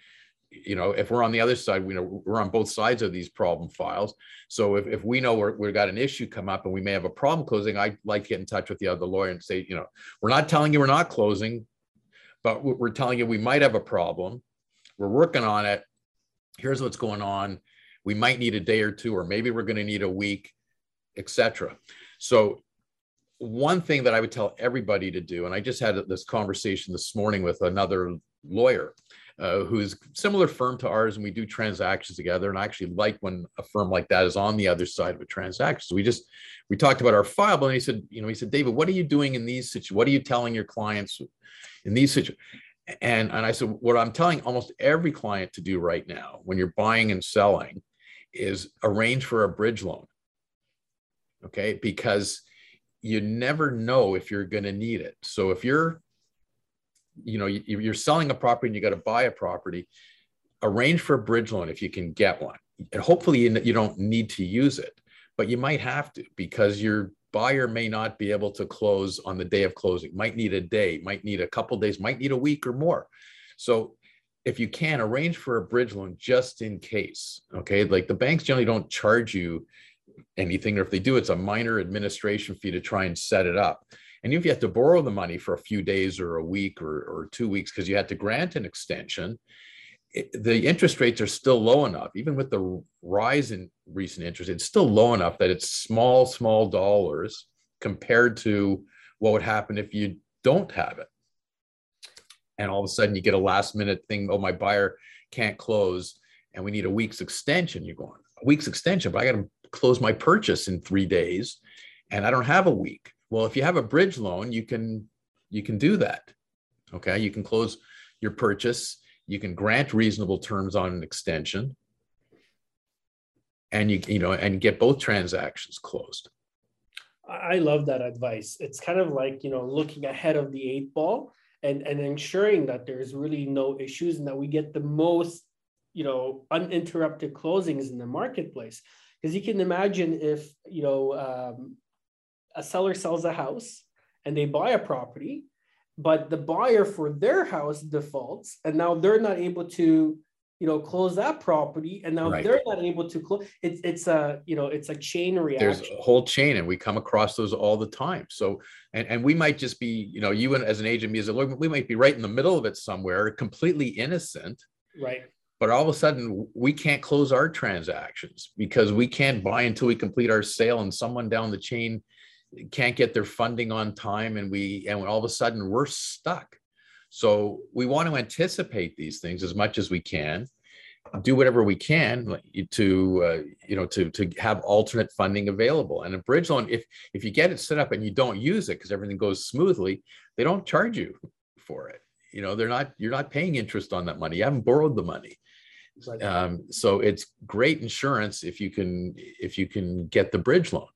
you know, if we're on the other side, we know we're on both sides of these problem files. So if, if we know we're, we've got an issue come up and we may have a problem closing, I like to get in touch with the other lawyer and say, you know, we're not telling you we're not closing but we're telling you we might have a problem. We're working on it. Here's what's going on. We might need a day or two, or maybe we're going to need a week, etc. So, one thing that I would tell everybody to do, and I just had this conversation this morning with another lawyer uh, who's similar firm to ours, and we do transactions together. And I actually like when a firm like that is on the other side of a transaction. So we just we talked about our file, but he said, you know, he said, David, what are you doing in these situations? What are you telling your clients in these situations? And, and I said, what I'm telling almost every client to do right now when you're buying and selling is arrange for a bridge loan. Okay. Because you never know if you're going to need it. So if you're, you know, you're selling a property and you got to buy a property, arrange for a bridge loan if you can get one. And hopefully you don't need to use it, but you might have to because you're buyer may not be able to close on the day of closing, might need a day, might need a couple days, might need a week or more. So if you can arrange for a bridge loan just in case, okay, like the banks generally don't charge you anything, or if they do, it's a minor administration fee to try and set it up. And if you have to borrow the money for a few days or a week or, or two weeks because you had to grant an extension, it, the interest rates are still low enough, even with the rise in recent interest, it's still low enough that it's small, small dollars compared to what would happen if you don't have it. And all of a sudden you get a last minute thing, oh, my buyer can't close and we need a week's extension. You're going, a week's extension, but I got to close my purchase in three days and I don't have a week. Well, if you have a bridge loan, you can you can do that. Okay. You can close your purchase you can grant reasonable terms on an extension and you you know and get both transactions closed i love that advice it's kind of like you know looking ahead of the eight ball and and ensuring that there's really no issues and that we get the most you know uninterrupted closings in the marketplace because you can imagine if you know um, a seller sells a house and they buy a property but the buyer for their house defaults and now they're not able to you know close that property and now right. they're not able to close it's it's a you know it's a chain reaction. there's a whole chain and we come across those all the time. So and, and we might just be you know you and as an agent me as a lawyer we might be right in the middle of it somewhere completely innocent. Right. But all of a sudden we can't close our transactions because we can't buy until we complete our sale and someone down the chain can't get their funding on time and we and all of a sudden we're stuck. So we want to anticipate these things as much as we can do whatever we can to uh, you know to to have alternate funding available. And a bridge loan if if you get it set up and you don't use it because everything goes smoothly they don't charge you for it. You know they're not you're not paying interest on that money. You haven't borrowed the money. Um, so it's great insurance if you can if you can get the bridge loan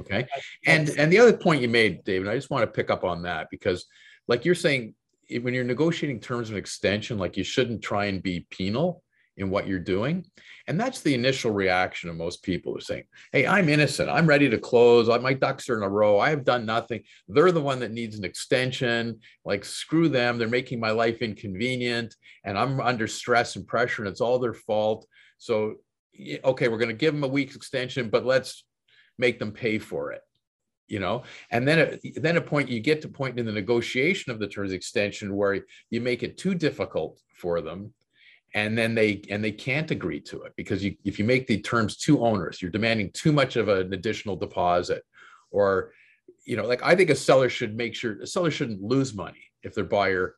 Okay. And and the other point you made, David, I just want to pick up on that because, like you're saying, when you're negotiating terms of extension, like you shouldn't try and be penal in what you're doing. And that's the initial reaction of most people are saying, Hey, I'm innocent. I'm ready to close. My ducks are in a row. I have done nothing. They're the one that needs an extension. Like, screw them. They're making my life inconvenient. And I'm under stress and pressure, and it's all their fault. So, okay, we're going to give them a week's extension, but let's make them pay for it you know? And then then a point you get to point in the negotiation of the terms extension where you make it too difficult for them and then they and they can't agree to it because you, if you make the terms too onerous you're demanding too much of an additional deposit or you know like i think a seller should make sure a seller shouldn't lose money if their buyer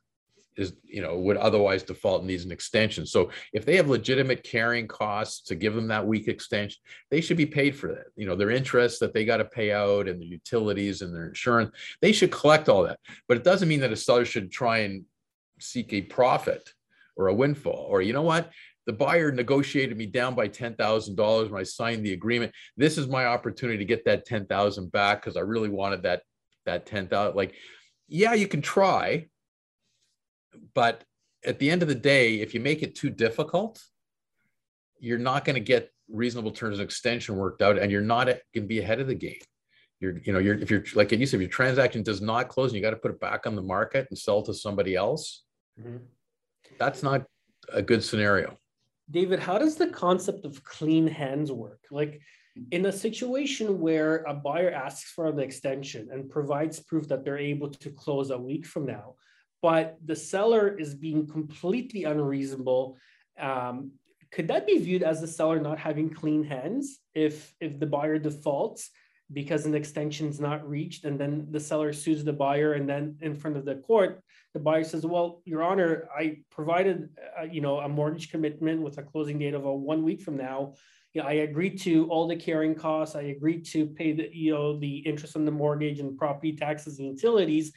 is you know would otherwise default and needs an extension. So if they have legitimate carrying costs to give them that week extension they should be paid for that. You know their interest that they got to pay out and the utilities and their insurance they should collect all that. But it doesn't mean that a seller should try and seek a profit or a windfall or you know what? The buyer negotiated me down by $10,000 when I signed the agreement. This is my opportunity to get that 10,000 back because I really wanted that that 10,000 like yeah, you can try, but at the end of the day, if you make it too difficult, you're not going to get reasonable terms of extension worked out, and you're not going to be ahead of the game. You're, you know, you're if you're like you said, if your transaction does not close, and you got to put it back on the market and sell to somebody else. Mm-hmm. That's not a good scenario. David, how does the concept of clean hands work? Like in a situation where a buyer asks for an extension and provides proof that they're able to close a week from now, but the seller is being completely unreasonable, um, could that be viewed as the seller not having clean hands if if the buyer defaults because an extension is not reached and then the seller sues the buyer and then in front of the court the buyer says well your honor i provided uh, you know a mortgage commitment with a closing date of a one week from now. You know, i agreed to all the carrying costs. I agreed to pay the you know the interest on the mortgage and property taxes and utilities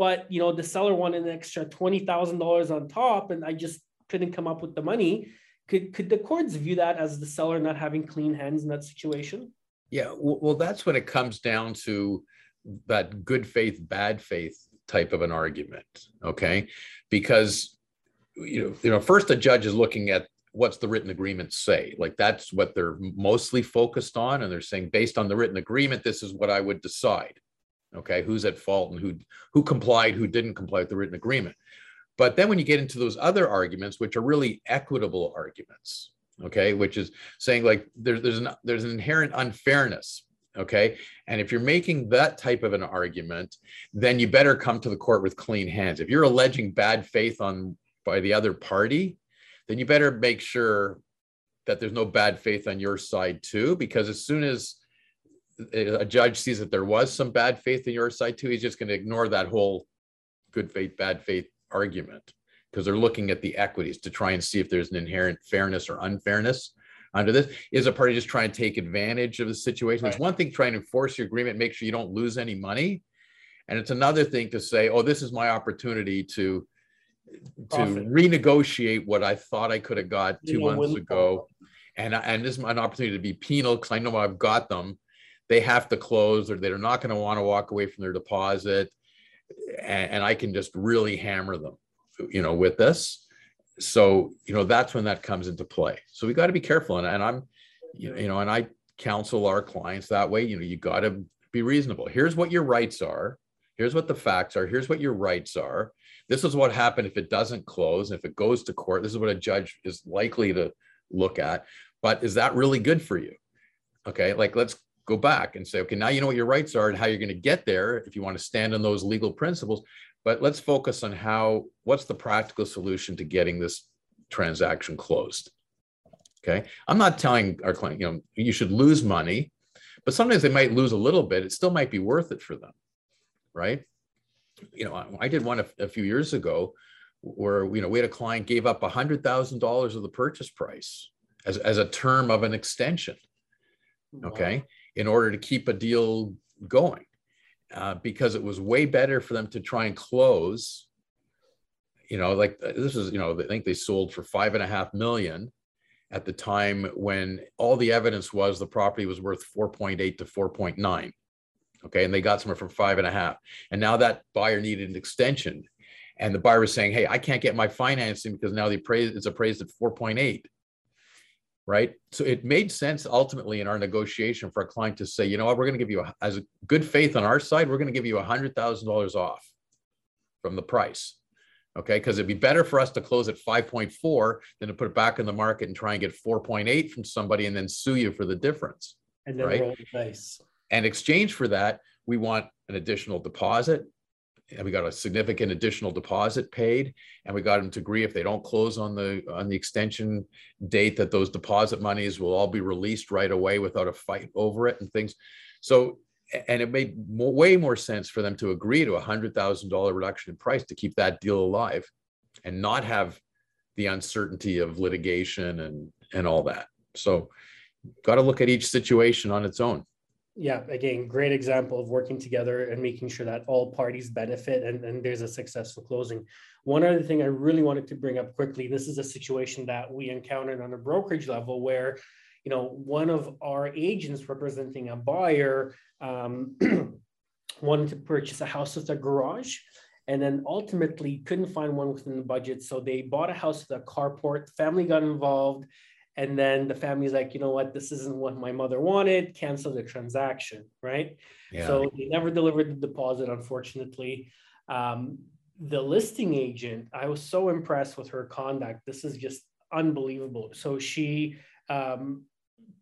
but you know the seller wanted an extra $20000 on top and i just couldn't come up with the money could could the courts view that as the seller not having clean hands in that situation yeah, well, that's when it comes down to that good faith, bad faith type of an argument. Okay, because you know, you know, first the judge is looking at what's the written agreement say. Like that's what they're mostly focused on, and they're saying based on the written agreement, this is what I would decide. Okay, who's at fault and who who complied, who didn't comply with the written agreement. But then when you get into those other arguments, which are really equitable arguments, okay which is saying like there's there's an there's an inherent unfairness okay and if you're making that type of an argument then you better come to the court with clean hands if you're alleging bad faith on by the other party then you better make sure that there's no bad faith on your side too because as soon as a judge sees that there was some bad faith in your side too he's just going to ignore that whole good faith bad faith argument because they're looking at the equities to try and see if there's an inherent fairness or unfairness under this. Is a party just trying to take advantage of the situation? Right. It's one thing trying to enforce your agreement, make sure you don't lose any money. And it's another thing to say, oh, this is my opportunity to Profit. to renegotiate what I thought I could have got two you know, months ago. And, and this is an opportunity to be penal because I know I've got them. They have to close or they're not going to want to walk away from their deposit. And, and I can just really hammer them you know, with this. So, you know, that's when that comes into play. So we got to be careful. And, and I'm, you know, and I counsel our clients that way, you know, you got to be reasonable. Here's what your rights are. Here's what the facts are. Here's what your rights are. This is what happened if it doesn't close. If it goes to court, this is what a judge is likely to look at. But is that really good for you? Okay. Like, let's go back and say, okay, now you know what your rights are and how you're going to get there if you want to stand on those legal principles. But let's focus on how, what's the practical solution to getting this transaction closed? Okay. I'm not telling our client, you know, you should lose money, but sometimes they might lose a little bit. It still might be worth it for them. Right. You know, I, I did one a, a few years ago where, you know, we had a client gave up $100,000 of the purchase price as, as a term of an extension. Okay. In order to keep a deal going. Uh, because it was way better for them to try and close. You know, like uh, this is, you know, I think they sold for five and a half million at the time when all the evidence was the property was worth 4.8 to 4.9. Okay. And they got somewhere from five and a half. And now that buyer needed an extension. And the buyer was saying, Hey, I can't get my financing because now the appraised it's appraised at 4.8 right? So it made sense ultimately in our negotiation for a client to say, you know what, we're going to give you, a, as a good faith on our side, we're going to give you a $100,000 off from the price. Okay. Because it'd be better for us to close at 5.4 than to put it back in the market and try and get 4.8 from somebody and then sue you for the difference. And then right? roll the dice. And exchange for that, we want an additional deposit and we got a significant additional deposit paid and we got them to agree if they don't close on the on the extension date that those deposit monies will all be released right away without a fight over it and things. So and it made more, way more sense for them to agree to a hundred thousand dollar reduction in price to keep that deal alive and not have the uncertainty of litigation and and all that. So got to look at each situation on its own yeah, again, great example of working together and making sure that all parties benefit and, and there's a successful closing. One other thing I really wanted to bring up quickly this is a situation that we encountered on a brokerage level where, you know, one of our agents representing a buyer um, wanted to purchase a house with a garage and then ultimately couldn't find one within the budget. So they bought a house with a carport. Family got involved, and then the family's like, you know what, this isn't what my mother wanted. Cancel the transaction, right? Yeah. So they never delivered the deposit, unfortunately. Um, the listing agent, I was so impressed with her conduct. This is just unbelievable. So she um,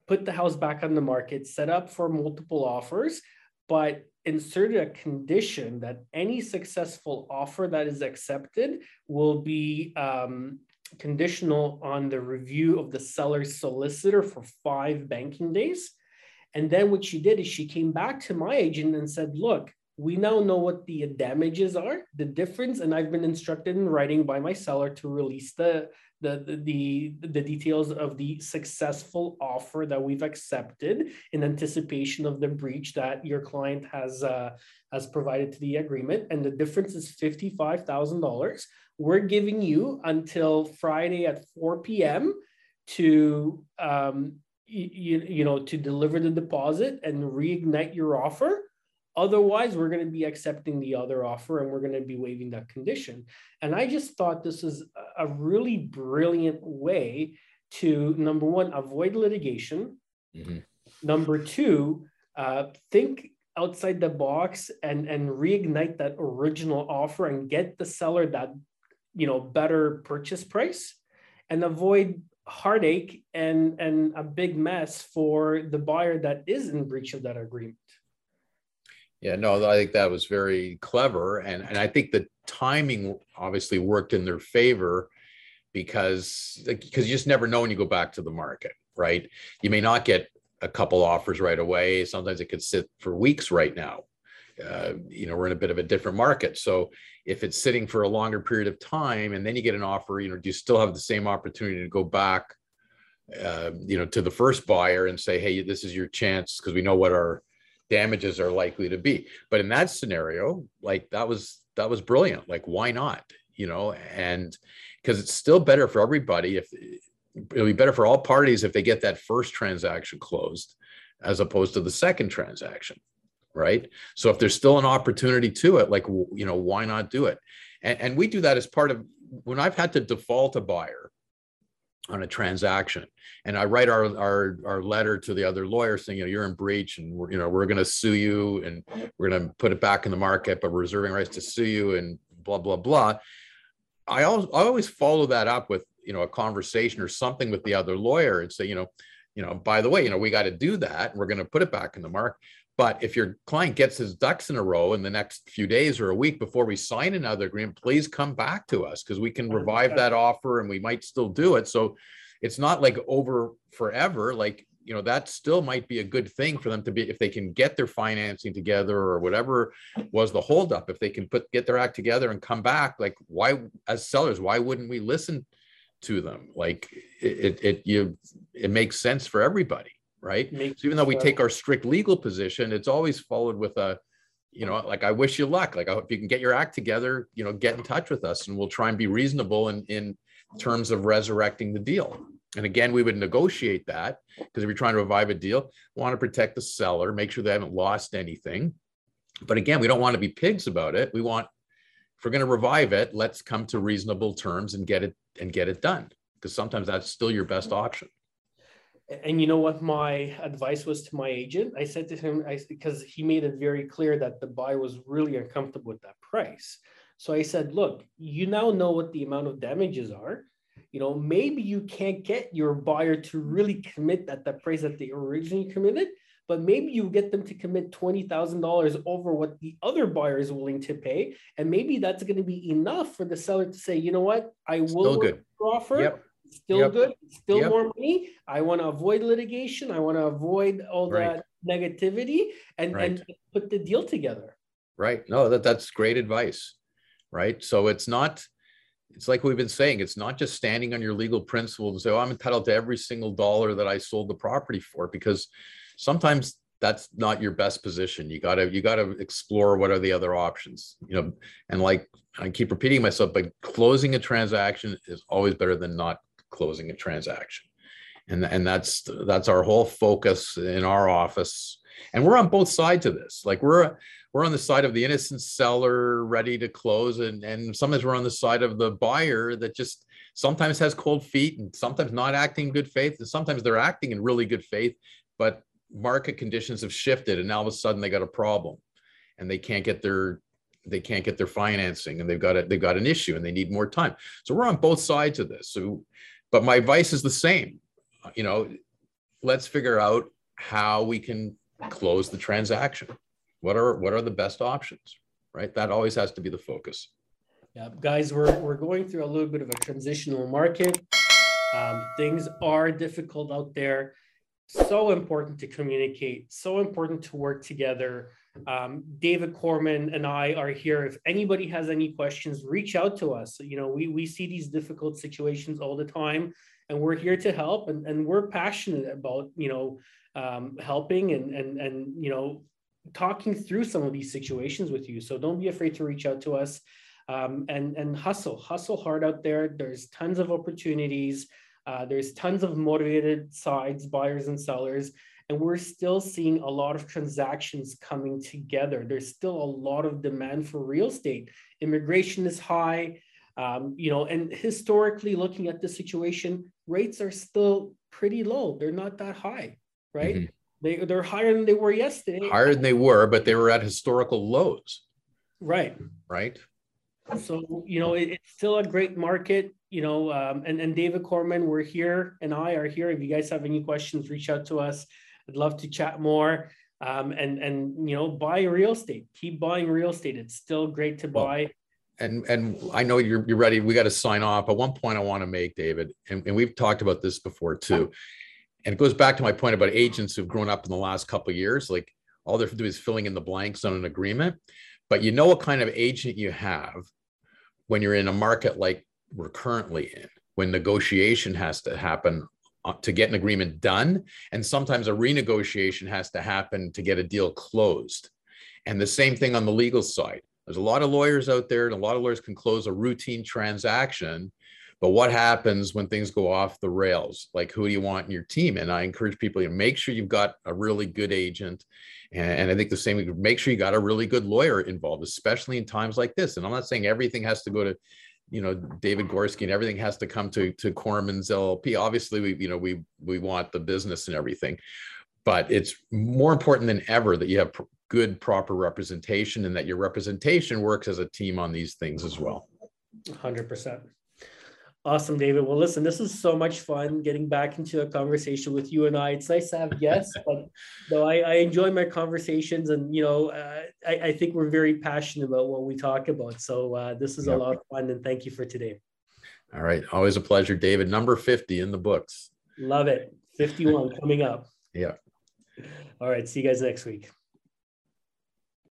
put the house back on the market, set up for multiple offers, but inserted a condition that any successful offer that is accepted will be um, conditional on the review of the seller's solicitor for five banking days. And then what she did is she came back to my agent and said, look, we now know what the damages are, the difference, and I've been instructed in writing by my seller to release the, the, the, the, the details of the successful offer that we've accepted in anticipation of the breach that your client has, uh, has provided to the agreement. And the difference is $55,000. We're giving you until Friday at 4 p.m. to um, you, you know to deliver the deposit and reignite your offer Otherwise, we're going to be accepting the other offer and we're going to be waiving that condition. And I just thought this is a really brilliant way to number one, avoid litigation. Mm-hmm. Number two, uh, think outside the box and, and reignite that original offer and get the seller that you know better purchase price and avoid heartache and and a big mess for the buyer that is in breach of that agreement yeah, no, I think that was very clever. And, and I think the timing obviously worked in their favor because because you just never know when you go back to the market, right? You may not get a couple offers right away. Sometimes it could sit for weeks right now. Uh, you know, we're in a bit of a different market. So if it's sitting for a longer period of time and then you get an offer, you know, do you still have the same opportunity to go back, uh, you know, to the first buyer and say, hey, this is your chance because we know what our damages are likely to be. But in that scenario, like that was that was brilliant. Like why not? You know, and because it's still better for everybody if it'll be better for all parties if they get that first transaction closed as opposed to the second transaction right? So if there's still an opportunity to it like you know why not do it? And, and we do that as part of when i've had to default a buyer on a transaction and i write our, our our letter to the other lawyer saying you know you're in breach and we're you know we're going to sue you and we're going to put it back in the market but reserving rights to sue you and blah blah blah. I always, I always follow that up with you know a conversation or something with the other lawyer and say you know you know by the way you know we got to do that and we're going to put it back in the market but if your client gets his ducks in a row in the next few days or a week before we sign another agreement, please come back to us because we can revive that offer and we might still do it. So it's not like over forever. Like, you know, that still might be a good thing for them to be if they can get their financing together or whatever was the holdup. If they can put get their act together and come back, like why as sellers, why wouldn't we listen to them? Like it it, it you it makes sense for everybody right? so even though we take our strict legal position, it's always followed with a, you know, like I wish you luck. Like oh, I hope you can get your act together, you know, get in touch with us and we'll try and be reasonable in, in terms of resurrecting the deal. And again, we would negotiate that because if you're trying to revive a deal, want to protect the seller, make sure they haven't lost anything. But again, we don't want to be pigs about it. We want, if we're going to revive it, let's come to reasonable terms and get it and get it done. Because sometimes that's still your best option and you know what my advice was to my agent i said to him I, because he made it very clear that the buyer was really uncomfortable with that price so i said look you now know what the amount of damages are you know maybe you can't get your buyer to really commit at the price that they originally committed but maybe you get them to commit $20,000 over what the other buyer is willing to pay. And maybe that's going to be enough for the seller to say, you know what, I will offer. Yep still yep. good, still yep. more money. I want to avoid litigation. I want to avoid all right. that negativity and, right. and put the deal together. Right. No, that, that's great advice. Right. So it's not, it's like we've been saying, it's not just standing on your legal principles and say, oh, I'm entitled to every single dollar that I sold the property for, because sometimes that's not your best position. You gotta, you gotta explore what are the other options, you know, and like I keep repeating myself, but closing a transaction is always better than not closing a transaction. And, and that's that's our whole focus in our office. And we're on both sides of this. Like we're we're on the side of the innocent seller ready to close and and sometimes we're on the side of the buyer that just sometimes has cold feet and sometimes not acting in good faith and sometimes they're acting in really good faith but market conditions have shifted and now all of a sudden they got a problem and they can't get their they can't get their financing and they've got it they've got an issue and they need more time so we're on both sides of this so but my advice is the same. You know let's figure out how we can close the transaction. What are what are the best options right? That always has to be the focus. Yeah guys we're we're going through a little bit of a transitional market. Um, things are difficult out there. So important to communicate so important to work together um, david corman and i are here if anybody has any questions reach out to us you know we, we see these difficult situations all the time and we're here to help and, and we're passionate about you know um, helping and and and you know talking through some of these situations with you. So don't be afraid to reach out to us um, and, and hustle, hustle hard out there. There's tons of opportunities. Uh, there's tons of motivated sides, buyers and sellers. And we're still seeing a lot of transactions coming together. There's still a lot of demand for real estate. Immigration is high. Um, you know, and historically looking at the situation, rates are still pretty low. They're not that high, right? Mm-hmm. They they're higher than they were yesterday. Higher than they were, but they were at historical lows. Right. Right. So you know it, it's still a great market. You know, um, and and David Corman, we're here, and I are here. If you guys have any questions, reach out to us. I'd love to chat more. Um, and and you know, buy real estate. Keep buying real estate. It's still great to buy. Well, and and I know you're you're ready. We got to sign off. But one point I want to make, David, and, and we've talked about this before too and it goes back to my point about agents who've grown up in the last couple of years like all they're doing is filling in the blanks on an agreement but you know what kind of agent you have when you're in a market like we're currently in when negotiation has to happen Uh, to get an agreement done and sometimes a renegotiation has to happen to get a deal closed and the same thing on the legal side there's a lot of lawyers out there and a lot of lawyers can close a routine transaction but what happens when things go off the rails? Like, who do you want in your team? And I encourage people to make sure you've got a really good agent. And, and I think the same, make sure you got a really good lawyer involved, especially in times like this. And I'm not saying everything has to go to, you know, David Gorski and everything has to come to, to Corman's LLP. Obviously, we, you know, we, we want the business and everything, but it's more important than ever that you have pr- good, proper representation and that your representation works as a team on these things as well. 100%. Awesome, David. Well, listen, this is so much fun getting back into a conversation with you and I. It's nice to have guests, but though I, I, enjoy my conversations, and you know, uh, I, I, think we're very passionate about what we talk about. So uh, this is yep. a lot of fun, and thank you for today. All right, always a pleasure, David. Number fifty in the books. Love it. Fifty-one coming up. Yeah. All right. See you guys next week.